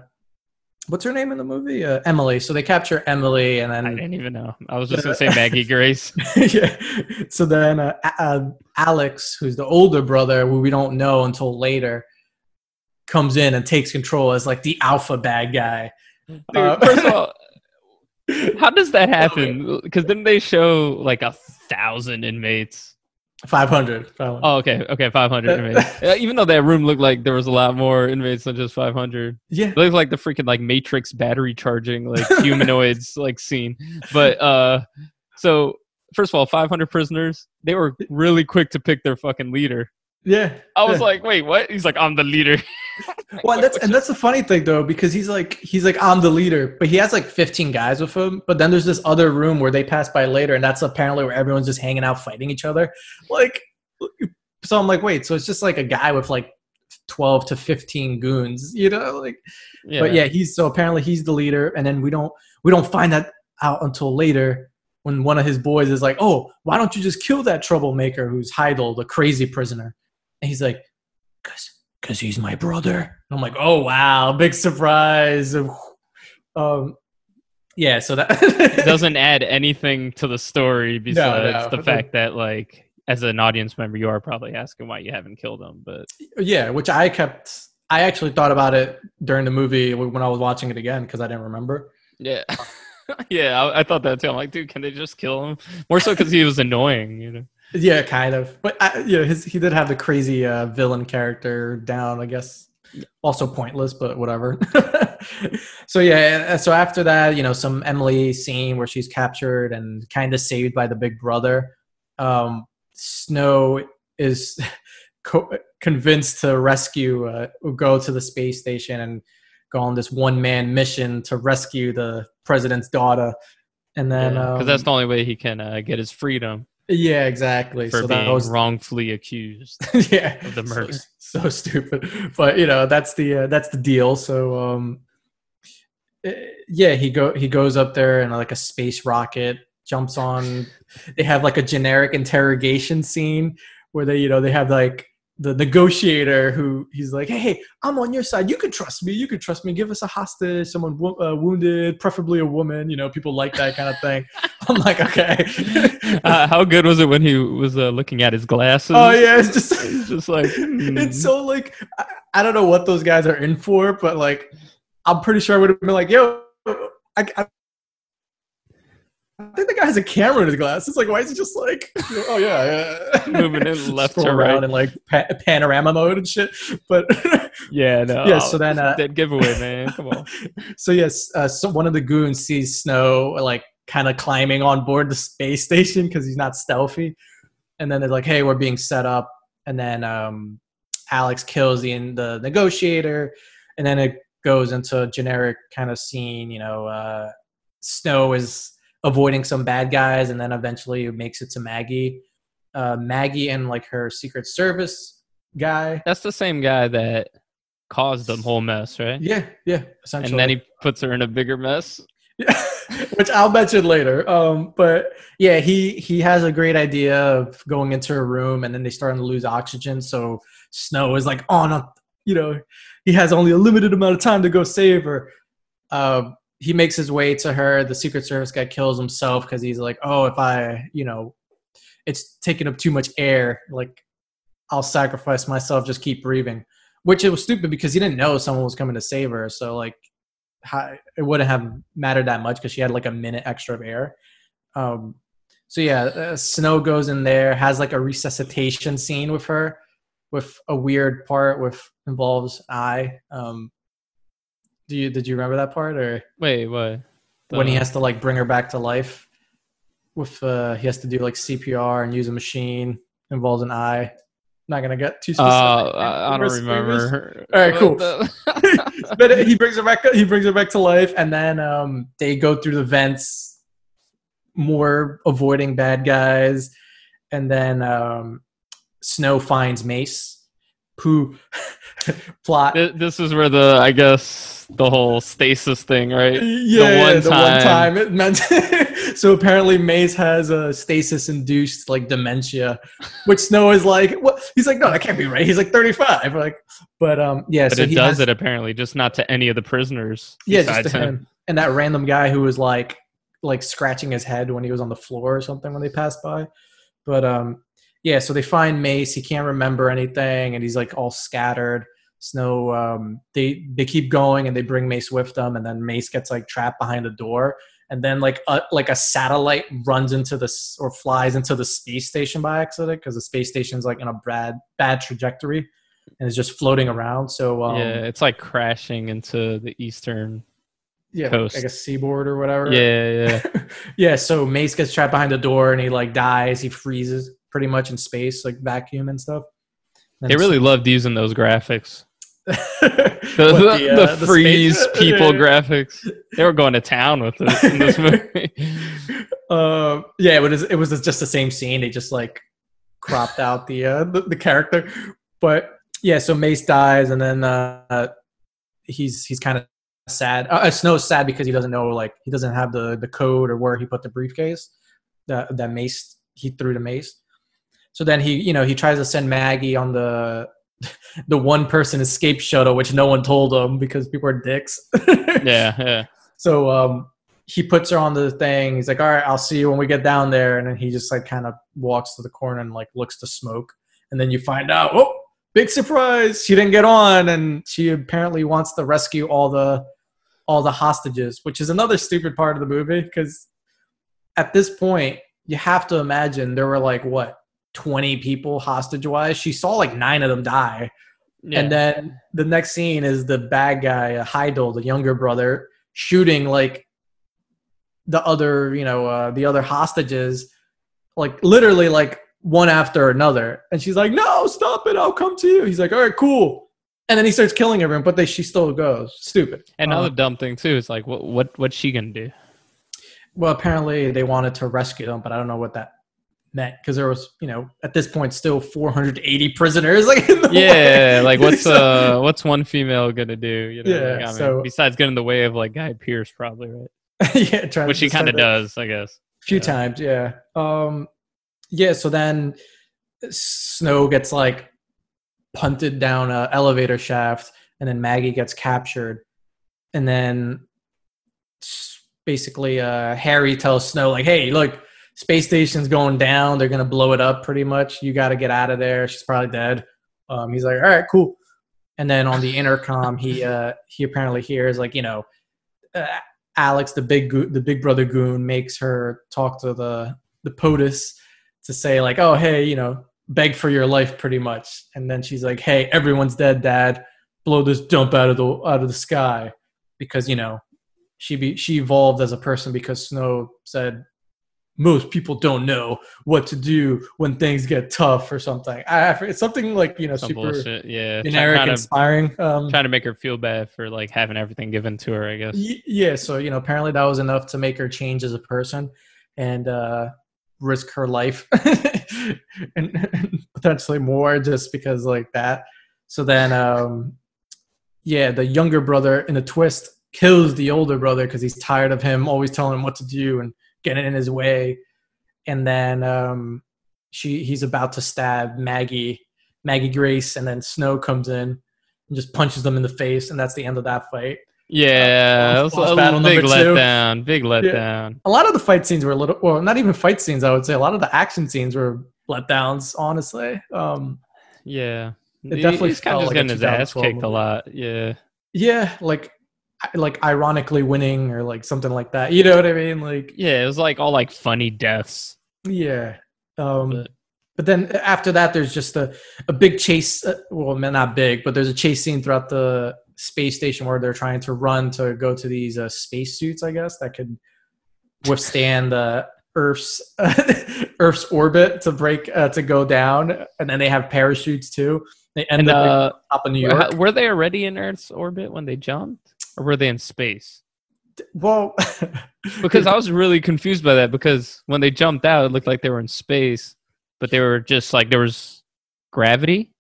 S1: what's her name in the movie uh, emily so they capture emily and then I
S2: didn't even know. I was just gonna say Maggie Grace.
S1: yeah so then uh, uh, alex who's the older brother who we don't know until later comes in and takes control as like the alpha bad guy
S2: Dude,
S1: Uh,
S2: first of all, how does that happen? Because didn't they show like a thousand inmates?
S1: 500, 500.
S2: Oh, okay, okay, five hundred inmates. Uh, even though that room looked like there was a lot more inmates than just five hundred.
S1: yeah
S2: It looked like the freaking like Matrix battery charging like humanoids like scene. But uh so first of all, five hundred prisoners, they were really quick to pick their fucking leader.
S1: Yeah.
S2: I was
S1: yeah.
S2: like, wait, what? He's like, I'm the leader.
S1: well, that's and that's the funny thing though, because he's like he's like I'm the leader, but he has like 15 guys with him. But then there's this other room where they pass by later, and that's apparently where everyone's just hanging out fighting each other. Like, so I'm like, wait, so it's just like a guy with like 12 to 15 goons, you know? Like,
S2: Yeah.
S1: but yeah, he's so apparently he's the leader, and then we don't we don't find that out until later when one of his boys is like, "Oh, why don't you just kill that troublemaker who's Hydell, the crazy prisoner?" And he's like, "Cause, cause he's my brother." And I'm like, "Oh wow, big surprise!" Um, yeah, so that
S2: it doesn't add anything to the story besides
S1: no.
S2: the fact that like as an audience member you are probably asking why you haven't killed him but
S1: yeah, which I kept. I actually thought about it during the movie when I was watching it again because I didn't remember.
S2: yeah yeah I, I thought that too i'm like dude can they just kill him more so because he was annoying you know
S1: Yeah, kind of. But I, you know, his he did have the crazy uh, villain character down. I guess also pointless, but whatever. so yeah, so after that, you know, some Emily scene where she's captured and kind of saved by the big brother. Um, Snow is co- convinced to rescue, uh, go to the space station and go on this one man mission to rescue the president's daughter. And then,
S2: because
S1: um,
S2: that's the only way he can uh, get his freedom
S1: yeah, exactly.
S2: for
S1: so
S2: being
S1: that was
S2: wrongfully accused
S1: yeah
S2: of the
S1: so-
S2: murder.
S1: So, stupid, but you know that's the uh, that's the deal. So um, eh, yeah, he go he goes up there and like a space rocket, jumps on. They have like a generic interrogation scene where they you know they have like the negotiator who he's like, hey, hey, I'm on your side. You can trust me. You can trust me. Give us a hostage, someone wo- uh, wounded, preferably a woman. You know, people like that kind of thing. I'm like, okay.
S2: uh, how good was it when he was uh, looking at his glasses
S1: oh yeah, it's just
S2: He's just like hmm.
S1: it's so like I, I don't know what those guys are in for, but like I'm pretty sure I would have been like, yo, I, I, I think the guy has a camera in his glass. It's like, why is he just like, oh yeah, yeah.
S2: Moving in left to
S1: around
S2: right.
S1: in like pa- panorama mode and shit. But
S2: yeah no
S1: Yeah, so then, uh,
S2: dead giveaway man come on
S1: so yes, uh, so one of the goons sees Snow like kind of climbing on board the space station because he's not stealthy, and then they're like, "Hey, we're being set up," and then um, Alex kills the the negotiator, and then it goes into a generic kind of scene. You know, uh, Snow is avoiding some bad guys, and then eventually makes it to Maggie. Uh, Maggie and like her Secret Service guy.
S2: That's the same guy that caused the whole mess, right?
S1: Yeah, yeah.
S2: And then he puts her in a bigger mess.
S1: Which I'll mention later. Um, but yeah, he he has a great idea of going into a room, and then they start to lose oxygen. So Snow is like, "Oh no, you know, he has only a limited amount of time to go save her." Um, he makes his way to her. The Secret Service guy kills himself because he's like, "Oh, if I, you know, it's taking up too much air. Like, I'll sacrifice myself. Just keep breathing." Which it was stupid because he didn't know someone was coming to save her. So like, how, it wouldn't have mattered that much because she had like a minute extra of air. Um, so yeah, uh, Snow goes in there, has like a resuscitation scene with her, with a weird part with involves I. Um, do you did you remember that part or
S2: Wait, what?
S1: when he has to like bring her back to life? With uh, he has to do like CPR and use a machine involves an eye. Not gonna get too
S2: Oh,
S1: specific.
S2: I, I don't remember.
S1: All right, cool. But he brings her back. He brings her back to life, and then um, they go through the vents, more avoiding bad guys, and then um, Snow finds Mace, who plot.
S2: Th- this is where the I guess the whole stasis thing, right?
S1: Yeah,
S2: one
S1: yeah, the one
S2: time.
S1: time it meant. so apparently, Mace has a stasis-induced like dementia, which Snow is like. What? He's like, no, that can't be right. He's like thirty-five. Like, but um, yeah.
S2: But
S1: so
S2: it
S1: he
S2: does
S1: has-
S2: it apparently, just not to any of the prisoners.
S1: Yeah, just to him. And that random guy who was like like scratching his head when he was on the floor or something when they passed by. But um yeah, so they find Mace, he can't remember anything and he's like all scattered. Snow um they they keep going and they bring Mace with them and then Mace gets like trapped behind the door and then like a like a satellite runs into this or flies into the space station by accident because the space station's like in a bad bad trajectory and is just floating around. So um
S2: yeah, it's like crashing into the eastern.
S1: yeah,
S2: coast.
S1: like a seaboard or whatever.
S2: Yeah, yeah.
S1: yeah, so Mace gets trapped behind the door and he like dies. He freezes pretty much in space, like vacuum and stuff.
S2: They really loved using those graphics. The, what, the, the, uh, the, freeze people graphics. They were going to town with this in this movie.
S1: Uh, yeah, it was it was just the same scene. They just like cropped out the uh, the, the character, but yeah. So Mace dies, and then uh, he's he's kind of sad. Uh, Snow's sad because he doesn't know like he doesn't have the the code or where he put the briefcase that that Mace he threw to Mace. So then he you know he tries to send Maggie on the the one person escape shuttle, which no one told him because people are dicks.
S2: yeah, yeah.
S1: So um, he puts her on the thing. He's like, "All right, I'll see you when we get down there." And then he just like kind of walks to the corner and like looks to smoke. And then you find out, oh, big surprise! She didn't get on, and she apparently wants to rescue all the all the hostages, which is another stupid part of the movie because at this point you have to imagine there were like what 20 people hostage wise. She saw like nine of them die. Yeah. And then the next scene is the bad guy, uh, Hydell, the younger brother, shooting like the other, you know, uh, the other hostages, like literally like one after another. And she's like, "No, stop it! I'll come to you." He's like, "All right, cool." And then he starts killing everyone, but they, she still goes. Stupid.
S2: Another um, dumb thing too is like, what what what's she gonna do?
S1: Well, apparently they wanted to rescue them, but I don't know what that meant because there was, you know, at this point still 480 prisoners. Like,
S2: yeah, way. like what's uh, what's one female gonna do? You know, yeah. Like, I mean, so besides getting in the way of like Guy Pearce probably right. yeah, which she kind of does, I guess.
S1: A few
S2: yeah.
S1: times, yeah. Um, yeah. So then Snow gets like punted down a elevator shaft, and then Maggie gets captured, and then basically uh, Harry tells Snow like, "Hey, look, space station's going down. They're gonna blow it up pretty much. You got to get out of there. She's probably dead." Um, he's like, "All right, cool." And then on the intercom, he uh, he apparently hears like you know. Uh, Alex, the big go- the big brother goon, makes her talk to the the POTUS to say like, "Oh, hey, you know, beg for your life pretty much and then she's like hey everyone's dead dad blow this dump out of the out of the sky because you know she be she evolved as a person because snow said most people don't know what to do when things get tough or something. I, it's something like you know Some super bullshit.
S2: yeah
S1: generic, of, inspiring.
S2: Um, trying to make her feel bad for like having everything given to her. I guess.
S1: Y- yeah, so you know apparently that was enough to make her change as a person, and uh, risk her life and, and, potentially more just because like that. So then, um, yeah, the younger brother in a twist kills the older brother because he's tired of him always telling him what to do and getting in his way. And then um, she he's about to stab Maggie, Maggie Grace, and then Snow comes in and just punches them in the face, and that's the end of that fight.
S2: Yeah, uh, it was a big letdown. Big letdown. Yeah.
S1: A lot of the fight scenes were a little, well, not even fight scenes. I would say a lot of the action scenes were letdowns. Honestly, um,
S2: yeah,
S1: it definitely
S2: he's kind of like getting his ass kicked movie. a lot. Yeah,
S1: yeah, like like ironically winning or like something like that. You know what I mean? Like
S2: yeah, it was like all like funny deaths.
S1: Yeah. Um, but, but then after that, there's just a, a big chase. Uh, well, not big, but there's a chase scene throughout the space station where they're trying to run to go to these uh, space suits, I guess, that could withstand the Earth's Earth's orbit to break uh, to go down, and then they have parachutes too. They end and, up uh, up in New York.
S2: Were they already in Earth's orbit when they jumped, or were they in space?
S1: Well,
S2: because I was really confused by that because when they jumped out, it looked like they were in space, but they were just like there was gravity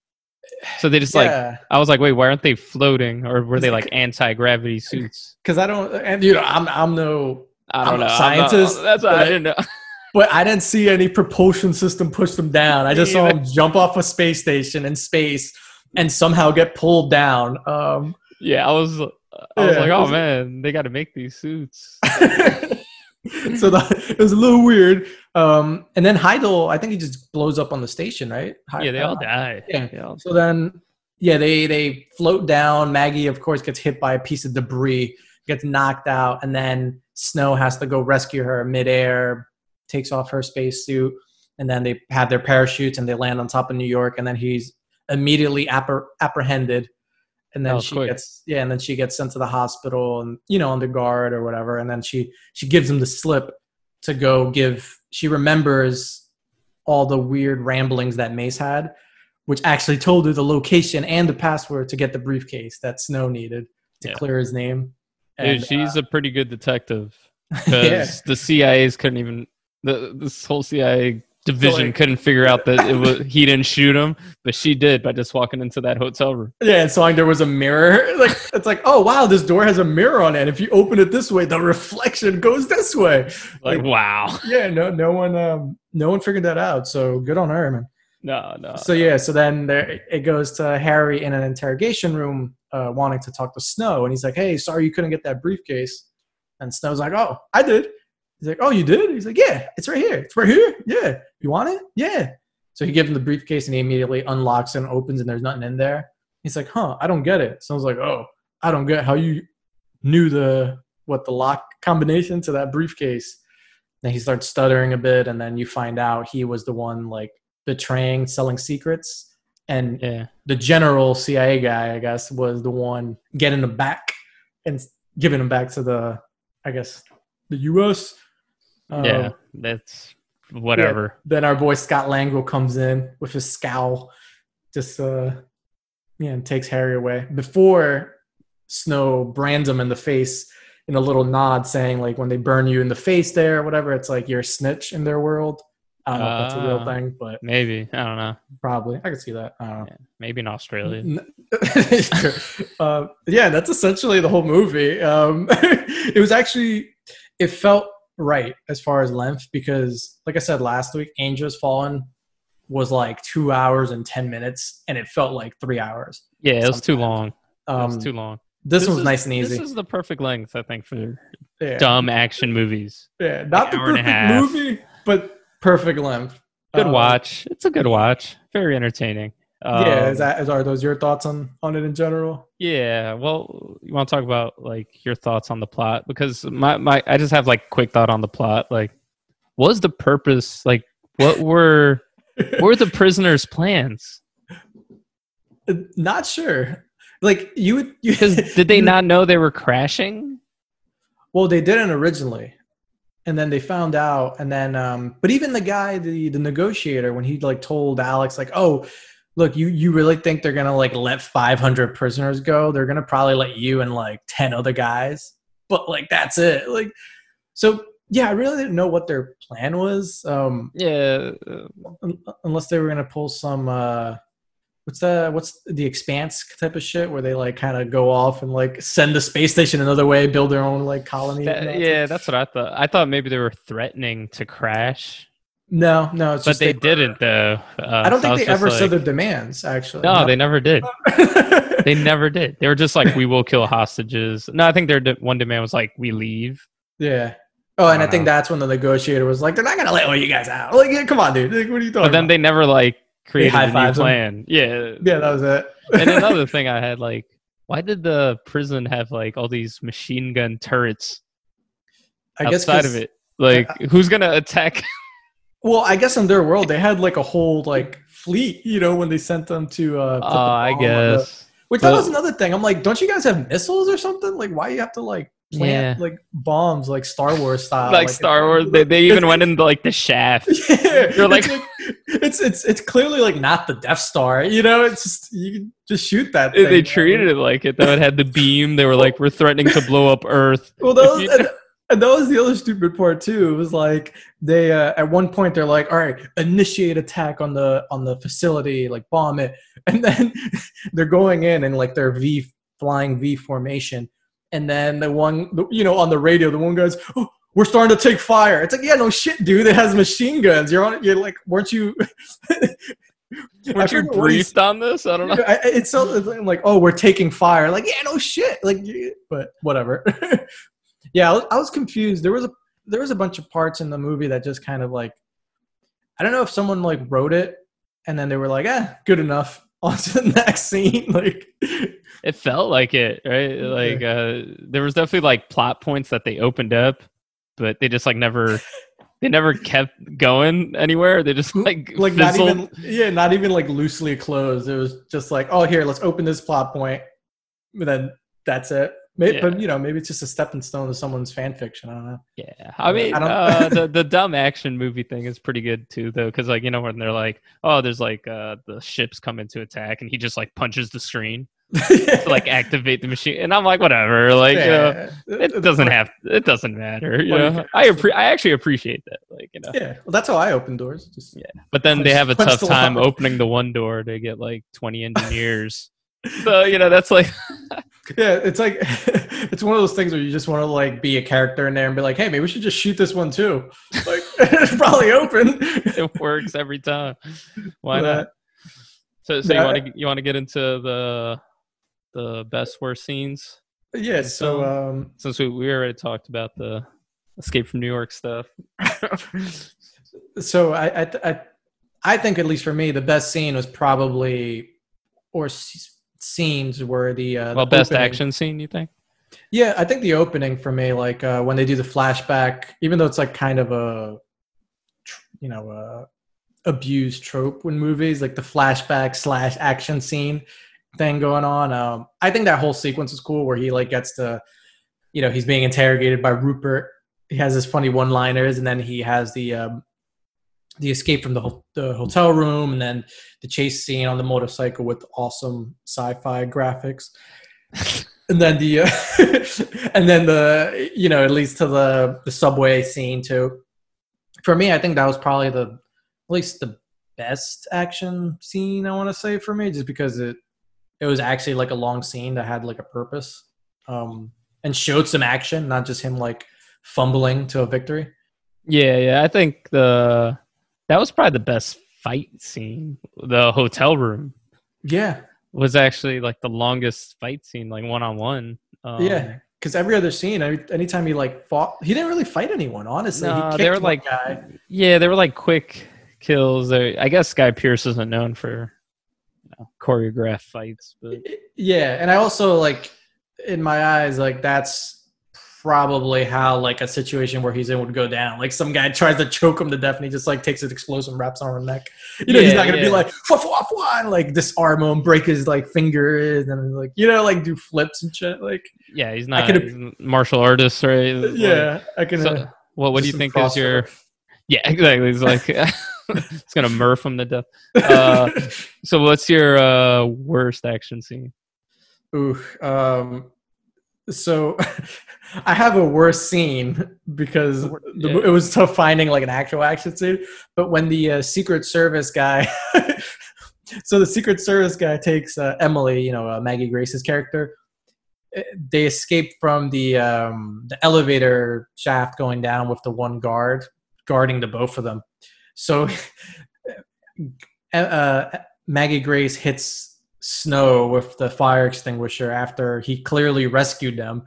S2: so they just yeah. like I was like, wait, why aren't they floating, or were they like anti gravity suits?
S1: Because I don't, and you know, I'm I'm no
S2: I don't
S1: I'm
S2: know
S1: scientist.
S2: Not, that's what I didn't know.
S1: But I didn't see any propulsion system push them down. I just saw them jump off a space station in space and somehow get pulled down. Um,
S2: yeah, I was I was yeah, like, oh was, man, they got to make these suits.
S1: so the, it was a little weird. Um, and then Hydell, I think he just blows up on the station, right?
S2: yeah, they all die.
S1: Yeah. All so then, yeah, they they float down. Maggie, of course, gets hit by a piece of debris, gets knocked out, and then Snow has to go rescue her midair, takes off her spacesuit, and then they have their parachutes and they land on top of New York, and then he's immediately apprehended and then she quick. gets yeah and then she gets sent to the hospital and you know under guard or whatever and then she she gives him the slip to go give she remembers all the weird ramblings that mace had which actually told her the location and the password to get the briefcase that Snow needed to
S2: Yeah.
S1: clear his name.
S2: Dude, she's
S1: uh,
S2: a pretty good detective because
S1: yeah.
S2: the CIA's couldn't even the this whole CIA division
S1: like-
S2: couldn't figure out that it was he didn't shoot him, but she did by just walking into that hotel room.
S1: Yeah, and so like, there was a mirror. Like it's like, oh wow, this door has a mirror on it. If you open it this way, the reflection goes this way.
S2: Like,
S1: Like-
S2: wow,
S1: Yeah, no, no one, um, no one figured that out. So good on her, man.
S2: no, no.
S1: So yeah, so then there it goes to Harry in an interrogation room, uh, wanting to talk to Snow, and he's like, "Hey, sorry you couldn't get that briefcase." And Snow's like, "Oh, I did." He's like, "Oh, you did?" He's like, "Yeah, it's right here. It's right here. Yeah, you want it? Yeah." So he gives him the briefcase, and he immediately unlocks and opens, and there's nothing in there. He's like, "Huh, I don't get it." Snow's like, "Oh, I don't get how you knew the what the lock combination to that briefcase." Then he starts stuttering a bit, and then you find out he was the one like betraying, selling secrets, and
S2: yeah,
S1: the general CIA guy, I guess, was the one getting them back and giving them back to the, I guess, the U.S. Um,
S2: yeah, that's whatever.
S1: Then our boy Scott Langral comes in with his scowl, just uh, yeah, and takes Harry away before Snow brands him in the face in a little nod, saying like when they burn you in the face there, or whatever, it's like you're a snitch in their world. I don't know if that's a real
S2: Ah.
S1: thing, but
S2: Maybe I don't know.
S1: probably I could see that. I don't know.
S2: Yeah, maybe in Australia.
S1: Uh, yeah, that's essentially the whole movie. Um, it was actually, it felt right as far as length because, like I said last week, Angels Fallen was like two hours and 10 minutes, and it felt like three hours.
S2: Yeah, it was too long. It
S1: Um,
S2: was too long.
S1: this, one was
S2: is-
S1: nice and easy.
S2: This is the perfect length, I think, for
S1: yeah.
S2: dumb action movies.
S1: yeah, not
S2: like
S1: the
S2: hour and a
S1: perfect movie, but perfect length.
S2: Good
S1: Um,
S2: watch. It's a good watch. Very entertaining.
S1: Yeah,
S2: Um,
S1: is that is are those your thoughts on on it in general?
S2: Yeah, well, you want to talk about like your thoughts on the plot because my my I just have like quick thought on the plot. Like, what was the purpose? Like, what were what were the prisoners' plans?
S1: Not sure. Like you would, you,
S2: Because did they not know they were crashing?
S1: Well, they didn't originally, and then they found out, and then, um, but even the guy, the the negotiator, when he like told Alex, like, "Oh, look, you you really think they're gonna like let 500 prisoners go? They're gonna probably let you and like 10 other guys, but like that's it." Like, so yeah, I really didn't know what their plan was, um,
S2: Yeah, uh,
S1: unless they were gonna pull some. uh What's the what's the expanse type of shit where they like kind of go off and like send the space station another way, build their own like colony?
S2: that-
S1: that
S2: yeah, that's what I thought. I thought maybe they were threatening to crash,
S1: No, no, it's
S2: but they
S1: were-
S2: didn't though. Uh,
S1: I don't think they ever
S2: like,
S1: said their demands. Actually,
S2: No, they never did.
S1: they.
S2: They never did. They were just like, "We will kill hostages." No, I think their de- one demand was like, "We leave."
S1: yeah. Oh, and I think
S2: Wow.
S1: that's when the negotiator was like, "They're not gonna let all you guys out." Like, yeah, come on, dude. Like, what are you talking about?
S2: But then
S1: about?
S2: they never like created a new plan. Yeah.
S1: yeah, that was it.
S2: and another thing I had like, why did the prison have like all these machine gun turrets
S1: I guess
S2: outside
S1: 'cause-
S2: of it? Like, who's gonna attack?
S1: Well, I guess in their world they had like a whole like fleet. You know, when they sent them to. uh
S2: Oh,
S1: put the
S2: I
S1: bomb on the-
S2: guess.
S1: Which that was another thing. I'm like, don't you guys have missiles or something? Like, why you have to like plant
S2: Yeah.
S1: like bombs like Star Wars style?
S2: like Star Wars, they, they even
S1: it's-
S2: went into like the shaft.
S1: Yeah,
S2: You're like-
S1: it's, it's it's it's clearly like not the Death Star. You know, it's just you can just shoot that.
S2: They,
S1: Thing,
S2: they treated it like it though. It had the beam. They were like, "We're threatening to blow up Earth."
S1: Well, that was,
S2: If you-
S1: and, that was the other stupid part too. It was like they uh, at one point they're like, "All right, initiate attack on the on the facility, like bomb it," and then they're going in and like their V flying V formation, and then the one you know on the radio, the one goes. Oh, we're starting to take fire. It's like, yeah, no shit, dude. It has machine guns. You're on it. You're like, weren't you?
S2: Weren't you
S1: forget what he
S2: briefed on this? I don't know.
S1: I- it's so it's like, oh, we're taking fire. Like, yeah, no shit. Like, but whatever. Yeah, I was, confused. There was a there was a bunch of parts in the movie that just kind of like, I don't know if someone like wrote it and then they were like, eh, good enough. On to the next scene. Like,
S2: It felt like it, right? Like uh, there was definitely like plot points that they opened up, but they just like never, they never kept going anywhere. They just like
S1: like not even yeah, not even like loosely closed. It was just like, oh, here, let's open this plot point. And then that's it. Maybe,
S2: Yeah.
S1: but you know, maybe it's just a stepping stone to someone's fan fiction. I don't know.
S2: Yeah, I mean,
S1: I
S2: uh, the the dumb action movie thing is pretty good too, though, because like you know when they're like, oh, there's like uh the ships coming to attack, and he just like punches the screen to like activate the machine, and I'm like, whatever, like you know, it doesn't have, it doesn't matter, you
S1: What do you
S2: know. I appre- I actually appreciate that, like you know.
S1: Yeah, well, that's how I open doors. Just
S2: Yeah. But then they have a tough time opening the one door to get like 20 engineers. So you know that's like
S1: yeah, it's like it's one of those things where you just want to like be a character in there and be like, hey, maybe we should just shoot this one too. Like it's probably open.
S2: it works every time. Why
S1: But,
S2: not? So, so you want to you want to get into the the best worst scenes
S1: Yeah, so um,
S2: since we, we already talked about the escape from New York stuff.
S1: so I, I I I think at least for me the best scene was probably or scenes were the uh,
S2: well,
S1: the
S2: best
S1: opening.
S2: action scene, you think?
S1: Yeah, I think the opening for me, like uh, when they do the flashback, even though it's like kind of a, you know, uh, abused trope in movies, like the flashback slash action scene thing going on. Um, I think that whole sequence is cool where he like gets to, you know, he's being interrogated by Rupert. He has his funny one-liners, and then he has the um, the escape from the ho- the hotel room, and then the chase scene on the motorcycle with awesome sci-fi graphics and then the uh, and then the you know it leads to the the subway scene too for me i think that was probably the at least the best action scene i want to say for me just because it it was actually like a long scene that had like a purpose um and showed some action not just him like fumbling to a victory
S2: Yeah, yeah. I think the that was probably the best fight scene. The hotel room
S1: yeah
S2: was actually like the longest fight scene, like one on one.
S1: yeah because every other scene anytime he like fought he didn't really fight anyone honestly
S2: No,
S1: he
S2: they were like-
S1: guy
S2: Yeah, they were like quick kills. I guess Guy Pearce isn't known for you know, choreographed fights, but
S1: yeah and i also like in my eyes like that's probably how like a situation where he's in would go down like some guy tries to choke him to death and he just like takes an explosive wraps on her neck you know he's not gonna be like fwa, fwa, fwa, and like disarm him break his like fingers and like you know like do flips and shit like
S2: yeah, he's not
S1: could've-
S2: he's a martial artist, right? Like,
S1: yeah i can
S2: so,
S1: uh,
S2: what what do you think is your? Yeah, exactly. He's like it's gonna murph him to death. Uh, so, what's your uh, worst action scene?
S1: Ooh, um, so I have a worse scene because the,
S2: Yeah.
S1: it was tough finding like an actual action scene. But when the uh, Secret Service guy, so the Secret Service guy takes uh, Emily, you know uh, Maggie Grace's character. eh, They escape from the um, the elevator shaft going down with the one guard guarding the both of them. So uh, Maggie Grace hits Snow with the fire extinguisher after he clearly rescued them.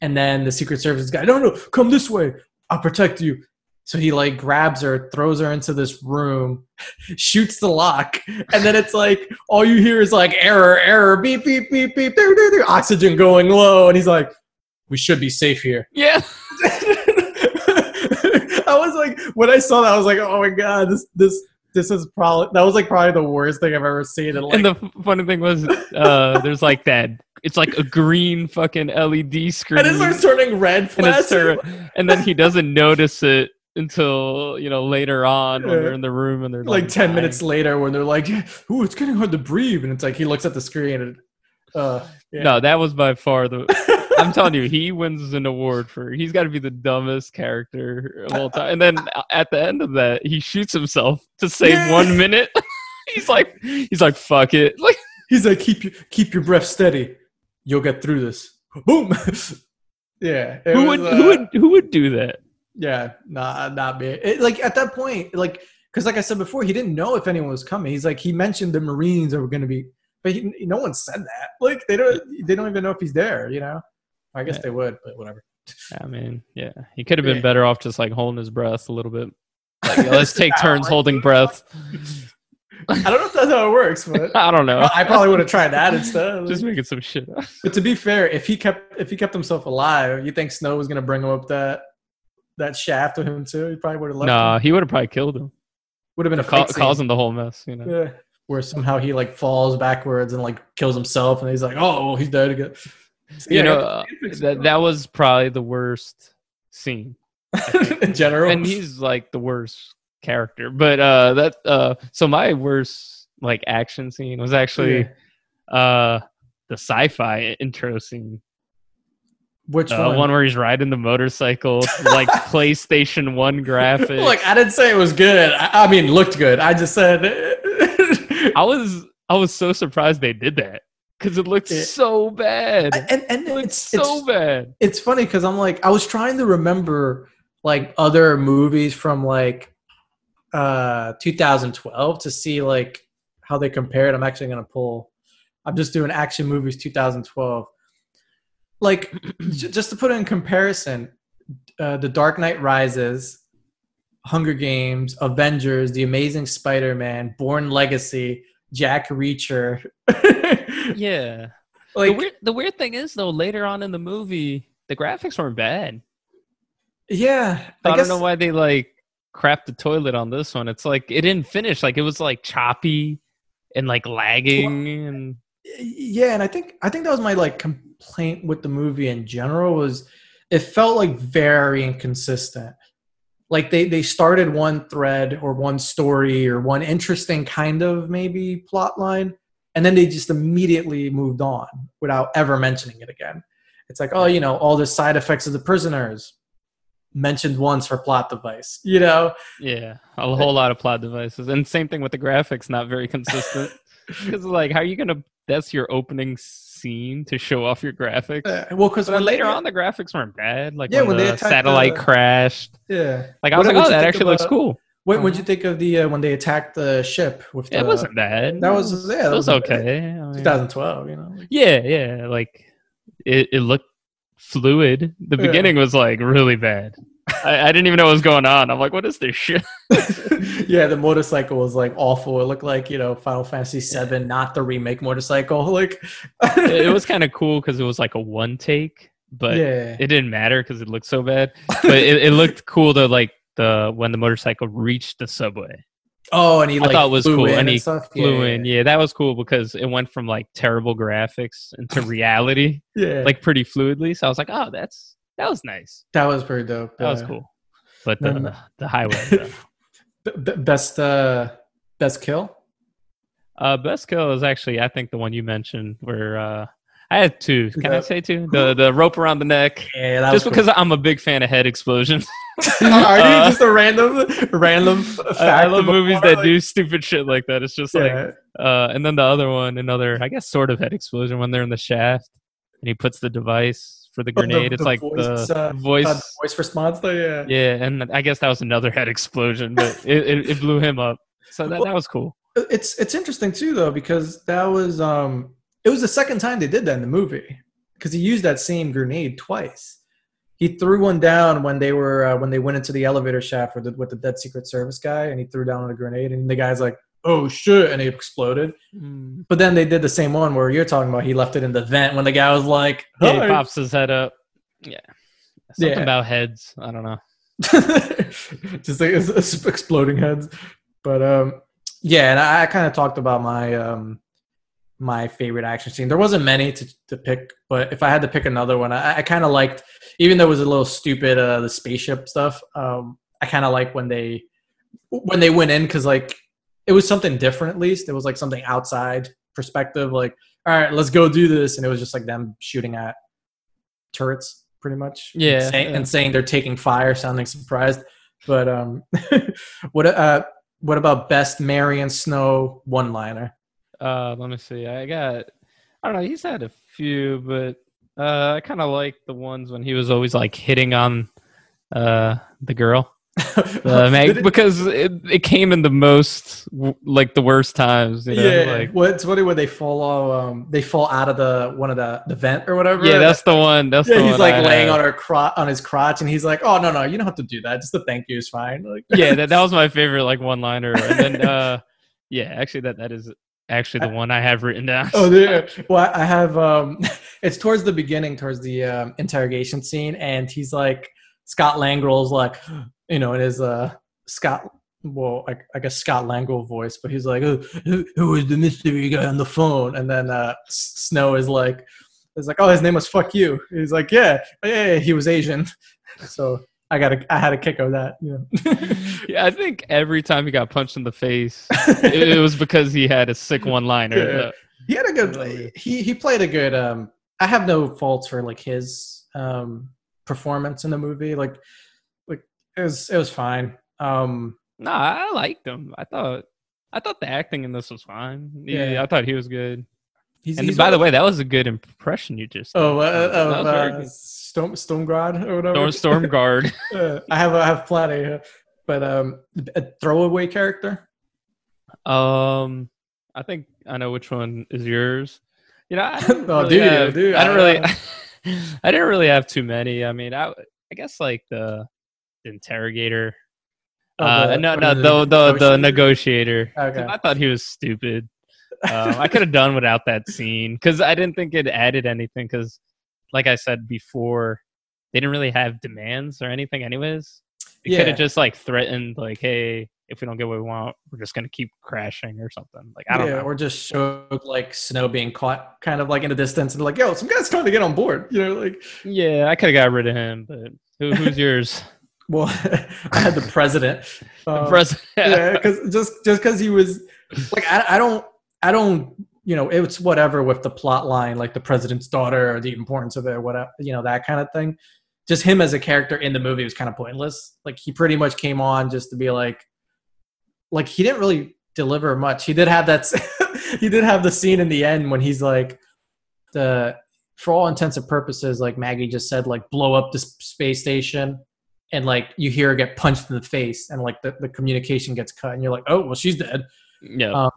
S1: And then the Secret Service guy, no, no, come this way. I'll protect you. So he like grabs her, throws her into this room, shoots the lock, and then it's like all you hear is like error, error, beep, beep, beep, beep, doo, doo, doo, oxygen going low, and he's like, "We should be safe here."
S2: Yeah,
S1: I was like, when I saw that, I was like, "Oh my god, this this this is probably that was like probably the worst thing I've ever seen." And like,
S2: and the funny thing was, uh, there's like that. It's like a green fucking LED screen,
S1: and it starts turning red.
S2: and, it's
S1: flashing.
S2: tur- and then he doesn't notice it until you know later on when they're in the room and they're
S1: like 10
S2: dying.
S1: minutes later when they're like ooh it's getting hard to breathe and it's like he looks at the screen and uh yeah.
S2: No, that was by far the. I'm telling you, he wins an award for. He's got to be the dumbest character of all time. And then at the end of that, he shoots himself to save
S1: Yeah.
S2: one minute. he's like, he's like, fuck it. Like,
S1: he's like keep your keep your breath steady you'll get through this boom yeah
S2: who
S1: was,
S2: would,
S1: uh,
S2: who would, who would do that?
S1: yeah nah not me it, like at that point like because like i said before he didn't know if anyone was coming he's like he mentioned the marines are going to be but he, no one said that like they don't they don't even know if he's there you know i guess
S2: Yeah.
S1: they would but whatever
S2: I mean, yeah, he could have been
S1: Yeah.
S2: better off just like holding his breath a little bit. Like, yeah, let's take turns holding breath.
S1: i don't know if that's how it works but
S2: I don't know.
S1: i probably would have tried that instead
S2: Just making some shit up.
S1: But to be fair, if he kept if he kept himself alive, you think Snow was gonna bring him up that that shaft with him too? He probably would have left.
S2: Nah,
S1: him.
S2: he would have probably killed him.
S1: Would have been a
S2: Ca- causing the whole mess, you know.
S1: Yeah. Where somehow he like falls backwards and like kills himself, and he's like, "Oh, well, he's dead again." So,
S2: you
S1: yeah,
S2: know uh, that that was probably the worst scene,
S1: in general.
S2: and he's like the worst character. But uh, that uh, so my worst like action scene was actually uh the sci-fi intro scene
S1: which
S2: uh,
S1: one?
S2: one where he's riding the motorcycle like playstation 1 graphics
S1: Look, I didn't say it was good. I, I mean, looked good. I just said.
S2: i was i was so surprised they did that because it looks
S1: Yeah.
S2: so bad
S1: and and
S2: it
S1: it's
S2: so
S1: it's,
S2: bad
S1: it's funny because I'm like I was trying to remember like other movies from like uh 2012 to see like how they compared. I'm actually gonna pull. I'm just doing action movies 2012. Like just to put it in comparison, uh, The Dark Knight Rises, Hunger Games, Avengers, The Amazing Spider-Man, Bourne Legacy, Jack Reacher.
S2: yeah.
S1: Like
S2: the, weird, the weird thing is though later on in the movie the graphics weren't bad.
S1: Yeah,
S2: i,
S1: I,
S2: don't know why they like crapped the toilet on this one. It's like it didn't finish. Like it was like choppy and like lagging and
S1: yeah and i think i think that was my like complaint with the movie in general was it felt like very inconsistent like they they started one thread or one story or one interesting kind of maybe plot line and then they just immediately moved on without ever mentioning it again it's like oh you know all the side effects of the prisoners mentioned once for plot device you know
S2: Yeah, a whole lot of plot devices, and same thing with the graphics, not very consistent. Because like, how are you gonna? That's your opening scene to show off your graphics.
S1: Uh, well because
S2: later on, the graphics weren't bad. Like
S1: Yeah,
S2: when,
S1: when
S2: the satellite
S1: the-
S2: crashed.
S1: yeah
S2: Like I was like,
S1: what'd
S2: oh, that actually looks cool.
S1: what would you think of the uh, when they attacked the ship with the
S2: it wasn't bad.
S1: that was- yeah, that
S2: it was
S1: was
S2: okay. I mean,
S1: 2012 you know
S2: yeah, yeah. Like it, it looked fluid. The
S1: Yeah.
S2: beginning was like really bad. I, I didn't even know what was going on. I'm like, what is this shit?
S1: yeah, the motorcycle was like awful. It looked like you know Final Fantasy VII, not the remake motorcycle. Like,
S2: it, was kind of cool because it was like a one take, but
S1: yeah,
S2: it didn't matter because it looked so bad. But it, it looked cool to like the when the motorcycle reached the subway.
S1: oh, and he
S2: I thought it was cool,
S1: in
S2: and he
S1: stuff.
S2: Flew in, yeah, that was cool because it went from like terrible graphics into reality,
S1: yeah,
S2: like pretty fluidly. So I was like, oh, that's that was nice.
S1: that was pretty dope.
S2: That was cool. But the the highway, though.
S1: B- b- best uh best kill.
S2: uh, best kill is actually I think the one you mentioned where uh, I had two. Can I say two? The the rope around the neck.
S1: Yeah,
S2: Just because I'm a big fan of head explosions.
S1: are you
S2: Uh,
S1: just a random random?
S2: I, love movies that
S1: like-
S2: do stupid shit like that. It's just like, uh, and then the other one, another, I guess, sort of head explosion when they're in the shaft, and he puts the device for the
S1: Oh, the-
S2: grenade. it's
S1: the
S2: like
S1: voice,
S2: the
S1: uh,
S2: voice.
S1: Uh, voice response though, yeah.
S2: yeah, and I guess that was another head explosion, but it, it, it blew him up. So that, that was cool.
S1: It's it's interesting too though because that was um it was the second time they did that in the movie because he used that same grenade twice. He threw one down when they were uh, when they went into the elevator shaft with the, with the dead Secret Service guy, and he threw down a grenade, and the guy's like, "Oh shit!" and it exploded. But then they did the same one where you're talking about. He left it in the vent when the guy was like,
S2: Yeah, he pops his head up. Yeah. Something
S1: Yeah.
S2: about heads. I don't know.
S1: just like it's, it's exploding heads. But um, yeah, and I, I kind of talked about my um my favorite action scene. There wasn't many to, to pick, but if I had to pick another one, I, I kind of liked, even though it was a little stupid, uh, the spaceship stuff. Um, I kind of like when they when they went in because like it was something different. At least it was like something outside perspective. Like, all right, let's go do this, and it was just like them shooting at turrets, pretty much.
S2: Yeah,
S1: and saying,
S2: yeah.
S1: and saying they're taking fire, sounding surprised. But um, what uh, what about best Marion Snow one liner?
S2: Uh, let me see. I got. I don't know. He's had a few, but uh, I kind of like the ones when he was always like hitting on uh the girl. Uh, Meg, because it, it came in the most like the worst times. You know?
S1: yeah,
S2: Like,
S1: well, it's funny when they fall off, um, they fall out of the one of the the vent or whatever.
S2: yeah, that's the one. That's
S1: yeah.
S2: the
S1: He's
S2: one
S1: like
S2: I
S1: laying
S2: had.
S1: on her cro- on his crotch, and he's like, "Oh no, no, you don't have to do that. Just the thank you is fine." Like,
S2: yeah, that, that was my favorite like one liner. And then uh yeah, actually that that is actually the one I have written down.
S1: Oh, yeah. Well, I have. Um, it's towards the beginning, towards the um, interrogation scene, and he's like, Scott Langral's like, you know, in his uh, Scott. Well, I, I guess Scott Langral voice, but he's like, who, who, who is the mystery guy on the phone? And then uh, Snow is like, It's like, oh, his name was fuck you. He's like, yeah, yeah, he was Asian. So I got a, I had a kick of that. Yeah.
S2: yeah, I think every time he got punched in the face, it, it was because he had a sick one liner.
S1: Yeah. He had a good. He he played a good. Um, I have no faults for like his um performance in the movie. Like, like it was it was fine. Um,
S2: no, I liked him. I thought I thought the acting in this was fine. Yeah, yeah I thought he was good. He's, and he's by the way, that was a good impression you just.
S1: Oh, uh, uh, uh, Storm Stormguard or whatever.
S2: Storm Stormguard.
S1: uh, I have I have plenty, but um, a throwaway character.
S2: Um, I think I know which one is yours. You know, I
S1: oh, really dude, have, dude,
S2: I don't really. I didn't really have too many. I mean, I I guess like the interrogator. Oh, uh, no, no, the the, the, the negotiator. Okay. I thought he was stupid. um, I could have done without that scene because I didn't think it added anything. Because, like I said before, they didn't really have demands or anything, anyways. They yeah. could have just like threatened, like, "Hey, if we don't get what we want, we're just gonna keep crashing or something. Like I don't yeah, know.
S1: Or just show like snow being caught kind of like in the distance and like, yo, some guy's trying to get on board. You know, like
S2: Yeah, I could have got rid of him, but who, who's yours?
S1: Well, I had the president.
S2: Um, the president.
S1: yeah, because just just because he was like, I, I don't, I don't, you know, it's whatever with the plot line, like the president's daughter or the importance of it, or whatever, you know, that kind of thing. Just him as a character in the movie was kind of pointless. Like he pretty much came on just to be like, like he didn't really deliver much. He did have that. he did have the scene in the end when he's like, the for all intents and purposes, like Maggie just said, like blow up the space station, and like you hear her get punched in the face, and like the, the communication gets cut, and you're like, oh well, she's dead.
S2: Yeah. Um,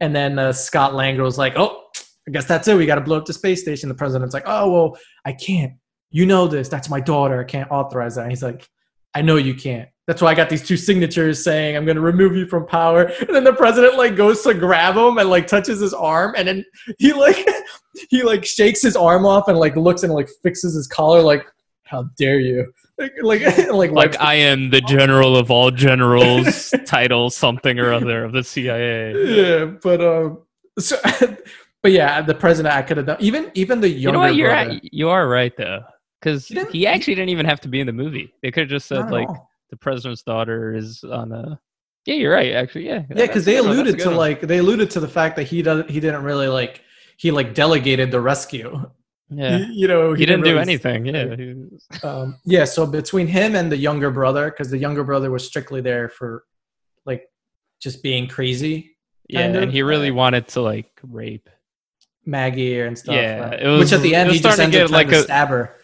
S1: and then uh, Scott Lang was like, oh, I guess that's it. We got to blow up the space station. The president's like, oh well, I can't. You know this. That's my daughter. I can't authorize that. And he's like, I know you can't. That's why I got these two signatures saying I'm going to remove you from power. And then the president like goes to grab him and like touches his arm, and then he like he like shakes his arm off and like looks and like fixes his collar like, how dare you? Like like
S2: like, like I am the general of all generals, title something or other of the CIA.
S1: Yeah, but um, so but yeah, the president I could have done even even the younger. You know what?
S2: You're
S1: brother,
S2: at, you are right though, because he, he, actually didn't even have to be in the movie. They could have just said like. All the president's daughter is on a. Yeah, you're right. Actually, yeah.
S1: Yeah, because they alluded to one. like they alluded to the fact that he does he didn't really like he like delegated the rescue.
S2: Yeah,
S1: you, you know
S2: he, he didn't, didn't do anything. Yeah,
S1: um, yeah. So between him and the younger brother, because the younger brother was strictly there for like just being crazy.
S2: Yeah, and he really wanted to like rape
S1: Maggie and stuff.
S2: Yeah,
S1: uh, was, which at the end he just ended up like a, stab her.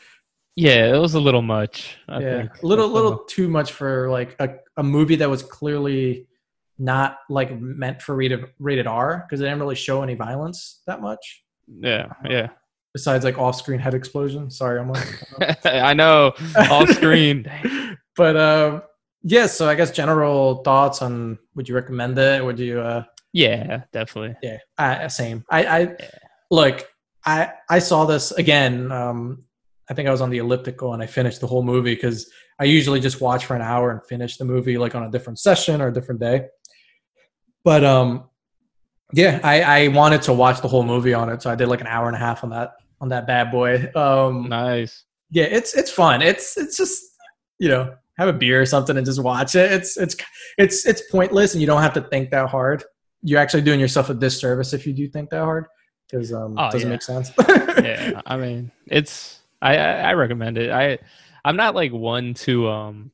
S2: Yeah, it was a little much.
S1: I yeah, think. a little, little too much for like a, a movie that was clearly not like meant for rated rated R because they didn't really show any violence that much.
S2: Yeah, yeah.
S1: Besides like off screen head explosion. Sorry, I'm
S2: like I know off screen.
S1: but um, yeah. So I guess general thoughts on would you recommend it? Would you? uh
S2: Yeah, definitely.
S1: Yeah, I, same. I, I yeah. look. I I saw this again. Um, I think I was on the elliptical and I finished the whole movie because I usually just watch for an hour and finish the movie like on a different session or a different day. But um, yeah, I, I wanted to watch the whole movie on it, so I did like an hour and a half on that on that bad boy. Um,
S2: nice.
S1: Yeah, it's it's fun. It's it's just you know have a beer or something and just watch it. It's it's it's it's pointless and you don't have to think that hard. You're actually doing yourself a disservice if you do think that hard because um, oh, it doesn't yeah. make sense.
S2: yeah, I mean it's I, I recommend it. I I'm not like one to um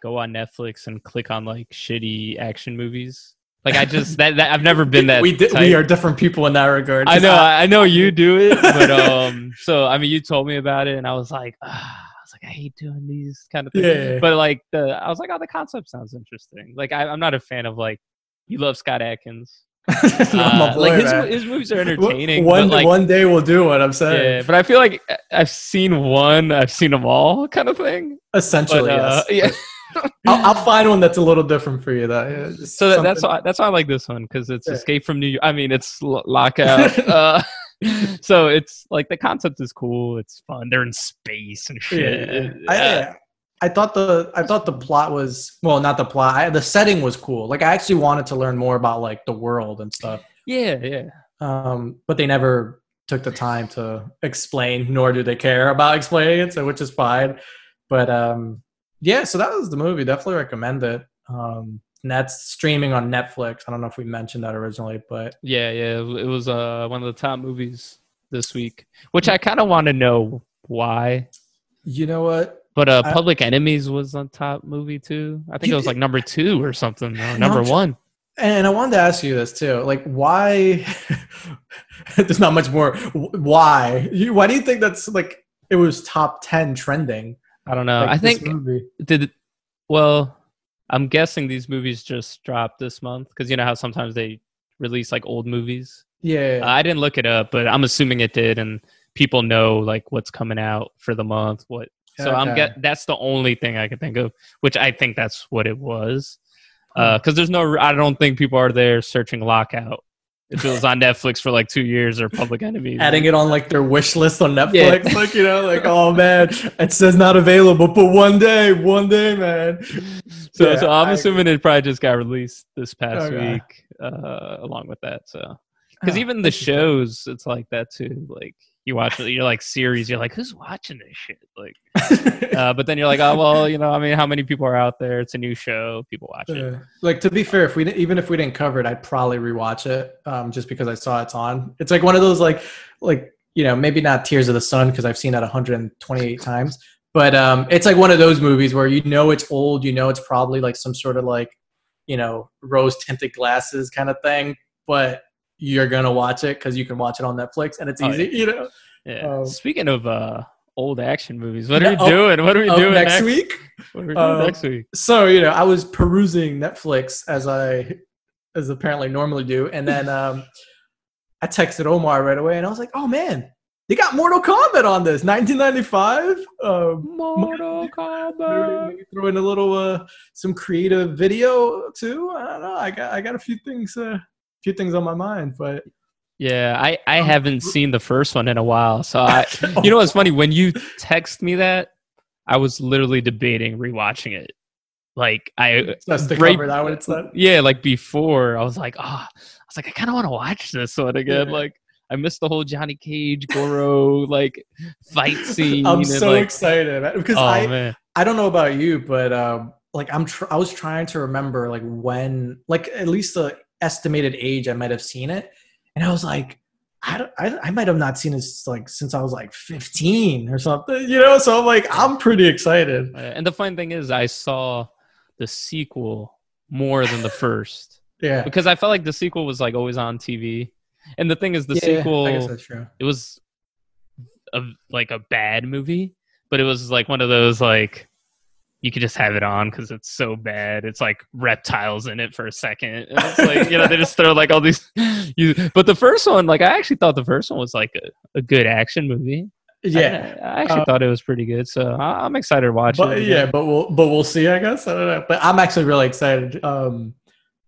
S2: go on Netflix and click on like shitty action movies. Like I just that, that I've never been that.
S1: we did, we are different people in that regard.
S2: I know I, I, know you do it, but um, so I mean, you told me about it, and I was like, ah, I was like, I hate doing these kind of things. Yeah. But like the, I was like, oh, the concept sounds interesting. Like I, I'm not a fan of like, you love Scott Adkins. uh, boy, like his, his movies are entertaining.
S1: One
S2: like,
S1: one day we'll do what I'm saying.
S2: Yeah, but I feel like I've seen one, I've seen them all, kind of thing.
S1: Essentially, but, uh, yes. Yeah. I'll, I'll, find one that's a little different for you. That
S2: yeah, so that, that's why that's why I like this one because it's yeah. Escape from New York. I mean, it's lockout. uh, so it's like the concept is cool. It's fun. They're in space and shit.
S1: Yeah. I, I thought the I thought the plot was well, not the plot. I, the setting was cool. Like I actually wanted to learn more about like the world and stuff.
S2: Yeah, yeah.
S1: Um, but they never took the time to explain, nor do they care about explaining it, so which is fine. But um, yeah, so that was the movie. Definitely recommend it. Um, and that's streaming on Netflix. I don't know if we mentioned that originally, but
S2: yeah, yeah, it was uh, one of the top movies this week, which I kind of want to know why.
S1: You know what?
S2: But uh, Public I, Enemies was on top movie too. I think it was like number two or something, or number one.
S1: And I wanted to ask you this too, like why? there's not much more. Why? Why do you think that's like it was top ten trending?
S2: I don't know. Like I think did well. I'm guessing these movies just dropped this month because you know how sometimes they release like old movies.
S1: Yeah,
S2: uh, I didn't look it up, but I'm assuming it did, and people know like what's coming out for the month. What? So okay. I'm get that's the only thing I could think of, which I think that's what it was. Because uh, there's no, I don't think people are there searching lockout if it was on Netflix for like two years or Public Enemies.
S1: Adding it on like their wish list on Netflix, yeah. like you know, like oh man, it says not available, but one day, one day, man.
S2: So, yeah, so I'm I, assuming it probably just got released this past okay. week, uh, along with that. So, because even the shows, it's like that too. Like you watch it. you're like series you're like who's watching this shit? Like uh, but then you're like oh well you know i mean how many people are out there? It's a new show. People watch it.
S1: Like to be fair if we even if we didn't cover it i'd probably rewatch it um, just because i saw it's on. It's like one of those like like you know maybe not tears of the sun because i've seen that 128 times but um, it's like one of those movies where you know it's old you know it's probably like some sort of like you know rose tinted glasses kind of thing but you're gonna watch it because you can watch it on Netflix and it's easy. Oh, yeah. You know.
S2: Yeah. Um, Speaking of uh, old action movies, what are we doing? What are we doing
S1: next, next, week?
S2: What are we doing um, next week?
S1: So you know, I was perusing Netflix as I as apparently normally do, and then um, I texted Omar right away, and I was like, "Oh man, they got Mortal Kombat on this 1995. Um,
S2: Mortal Kombat.
S1: Throw in a little uh, some creative video too. I don't know. I got I got a few things. Uh, few things on my mind, but
S2: yeah, I I haven't seen the first one in a while. So I, you know what's funny when you text me that, I was literally debating rewatching it. Like I
S1: that's the right, cover that what it's
S2: Yeah, like before I was like, oh, I was like, I kind of want to watch this one again. Yeah. Like I missed the whole Johnny Cage Goro like fight scene.
S1: I'm so like, excited because oh, I man. I don't know about you, but um, like I'm tr- I was trying to remember like when like at least the estimated age I might have seen it, and I was like, I, I, I might have not seen this like since I was like 15 or something, you know. So I'm like, I'm pretty excited.
S2: And the fun thing is, I saw the sequel more than the first.
S1: yeah,
S2: because I felt like the sequel was like always on TV, and the thing is, the yeah, sequel, I guess that's true. It was a like a bad movie, but it was like one of those like you could just have it on because it's so bad. It's like reptiles in it for a second. And it's like, you know, they just throw like all these. You, but the first one, like, I actually thought the first one was like a, a good action movie.
S1: Yeah,
S2: I, I actually uh, thought it was pretty good. So I'm excited to watch
S1: but,
S2: it.
S1: Yeah, but we'll but we'll see. I guess I don't know. But I'm actually really excited. Um,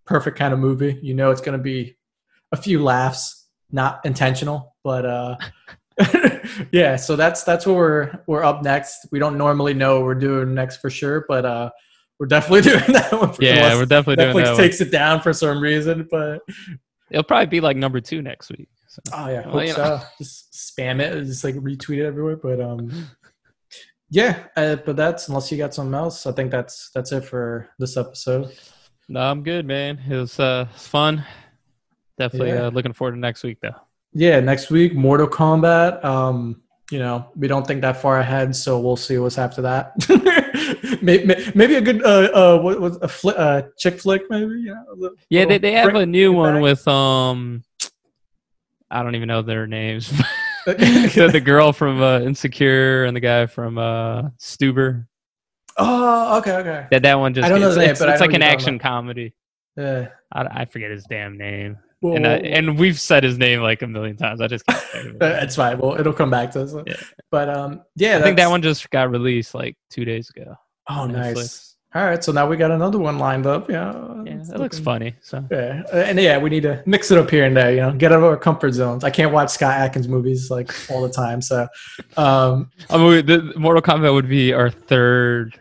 S1: perfect kind of movie. You know, it's going to be a few laughs, not intentional, but uh, yeah, so that's that's what we're we're up next. We don't normally know what we're doing next for sure, but uh we're definitely doing that one. For sure.
S2: Yeah, we're definitely
S1: Netflix
S2: doing that.
S1: takes one. it down for some reason, but
S2: it'll probably be like number two next week.
S1: So. Oh yeah, well, so. Just spam it, just like retweet it everywhere. But um, yeah, uh, but that's unless you got something else. I think that's that's it for this episode.
S2: No, I'm good, man. It was uh fun. Definitely yeah. uh, looking forward to next week though
S1: yeah, next week, Mortal Kombat. Um, you know, we don't think that far ahead, so we'll see what's after that. maybe, maybe, a good uh, uh, what was a fli- uh, chick flick, maybe. You know,
S2: yeah, they they have a new one back. with um, I don't even know their names. the, the girl from uh, Insecure and the guy from uh, Stuber.
S1: Oh, okay, okay.
S2: That that one just
S1: I don't know
S2: it's,
S1: the name,
S2: it's,
S1: but
S2: it's like an action comedy.
S1: Yeah,
S2: I, I forget his damn name. Well, and, I, and we've said his name like a million times. I just can't.
S1: It's fine. Well, it'll come back to us. Yeah. But um, yeah,
S2: I think that one just got released like two days ago.
S1: Oh, nice. Netflix. All right, so now we got another one lined up. Yeah,
S2: yeah, it looks funny. So
S1: yeah, and yeah, we need to mix it up here and there. You know, get out of our comfort zones. I can't watch Scott Adkins movies like all the time. So, um,
S2: I mean, the Mortal Kombat would be our third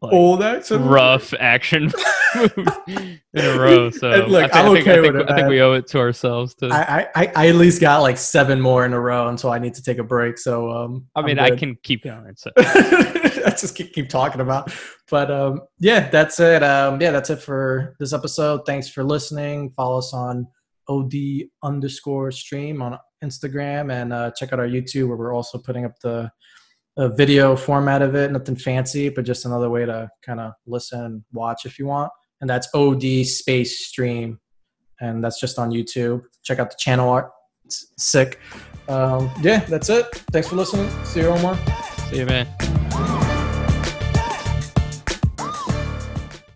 S2: like,
S1: old action movie.
S2: rough action in a row. So
S1: And look,
S2: I, thi-
S1: I'm
S2: I think,
S1: okay
S2: I, think,
S1: with it,
S2: I think we owe it to ourselves to. I,
S1: I, I, I at least got like seven more in a row until I need to take a break. So um, I'm
S2: mean, I can keep going. So
S1: I just keep, keep talking about. But um, yeah, that's it. Um, yeah, that's it for this episode. Thanks for listening. Follow us on OD underscore stream on Instagram and uh, check out our YouTube where we're also putting up the a video format of it. Nothing fancy, but just another way to kind of listen watch if you want. And that's OD space stream. And that's just on YouTube. Check out the channel art. It's sick. Um, yeah, that's it. Thanks for listening. See you, Omar.
S2: see you, man.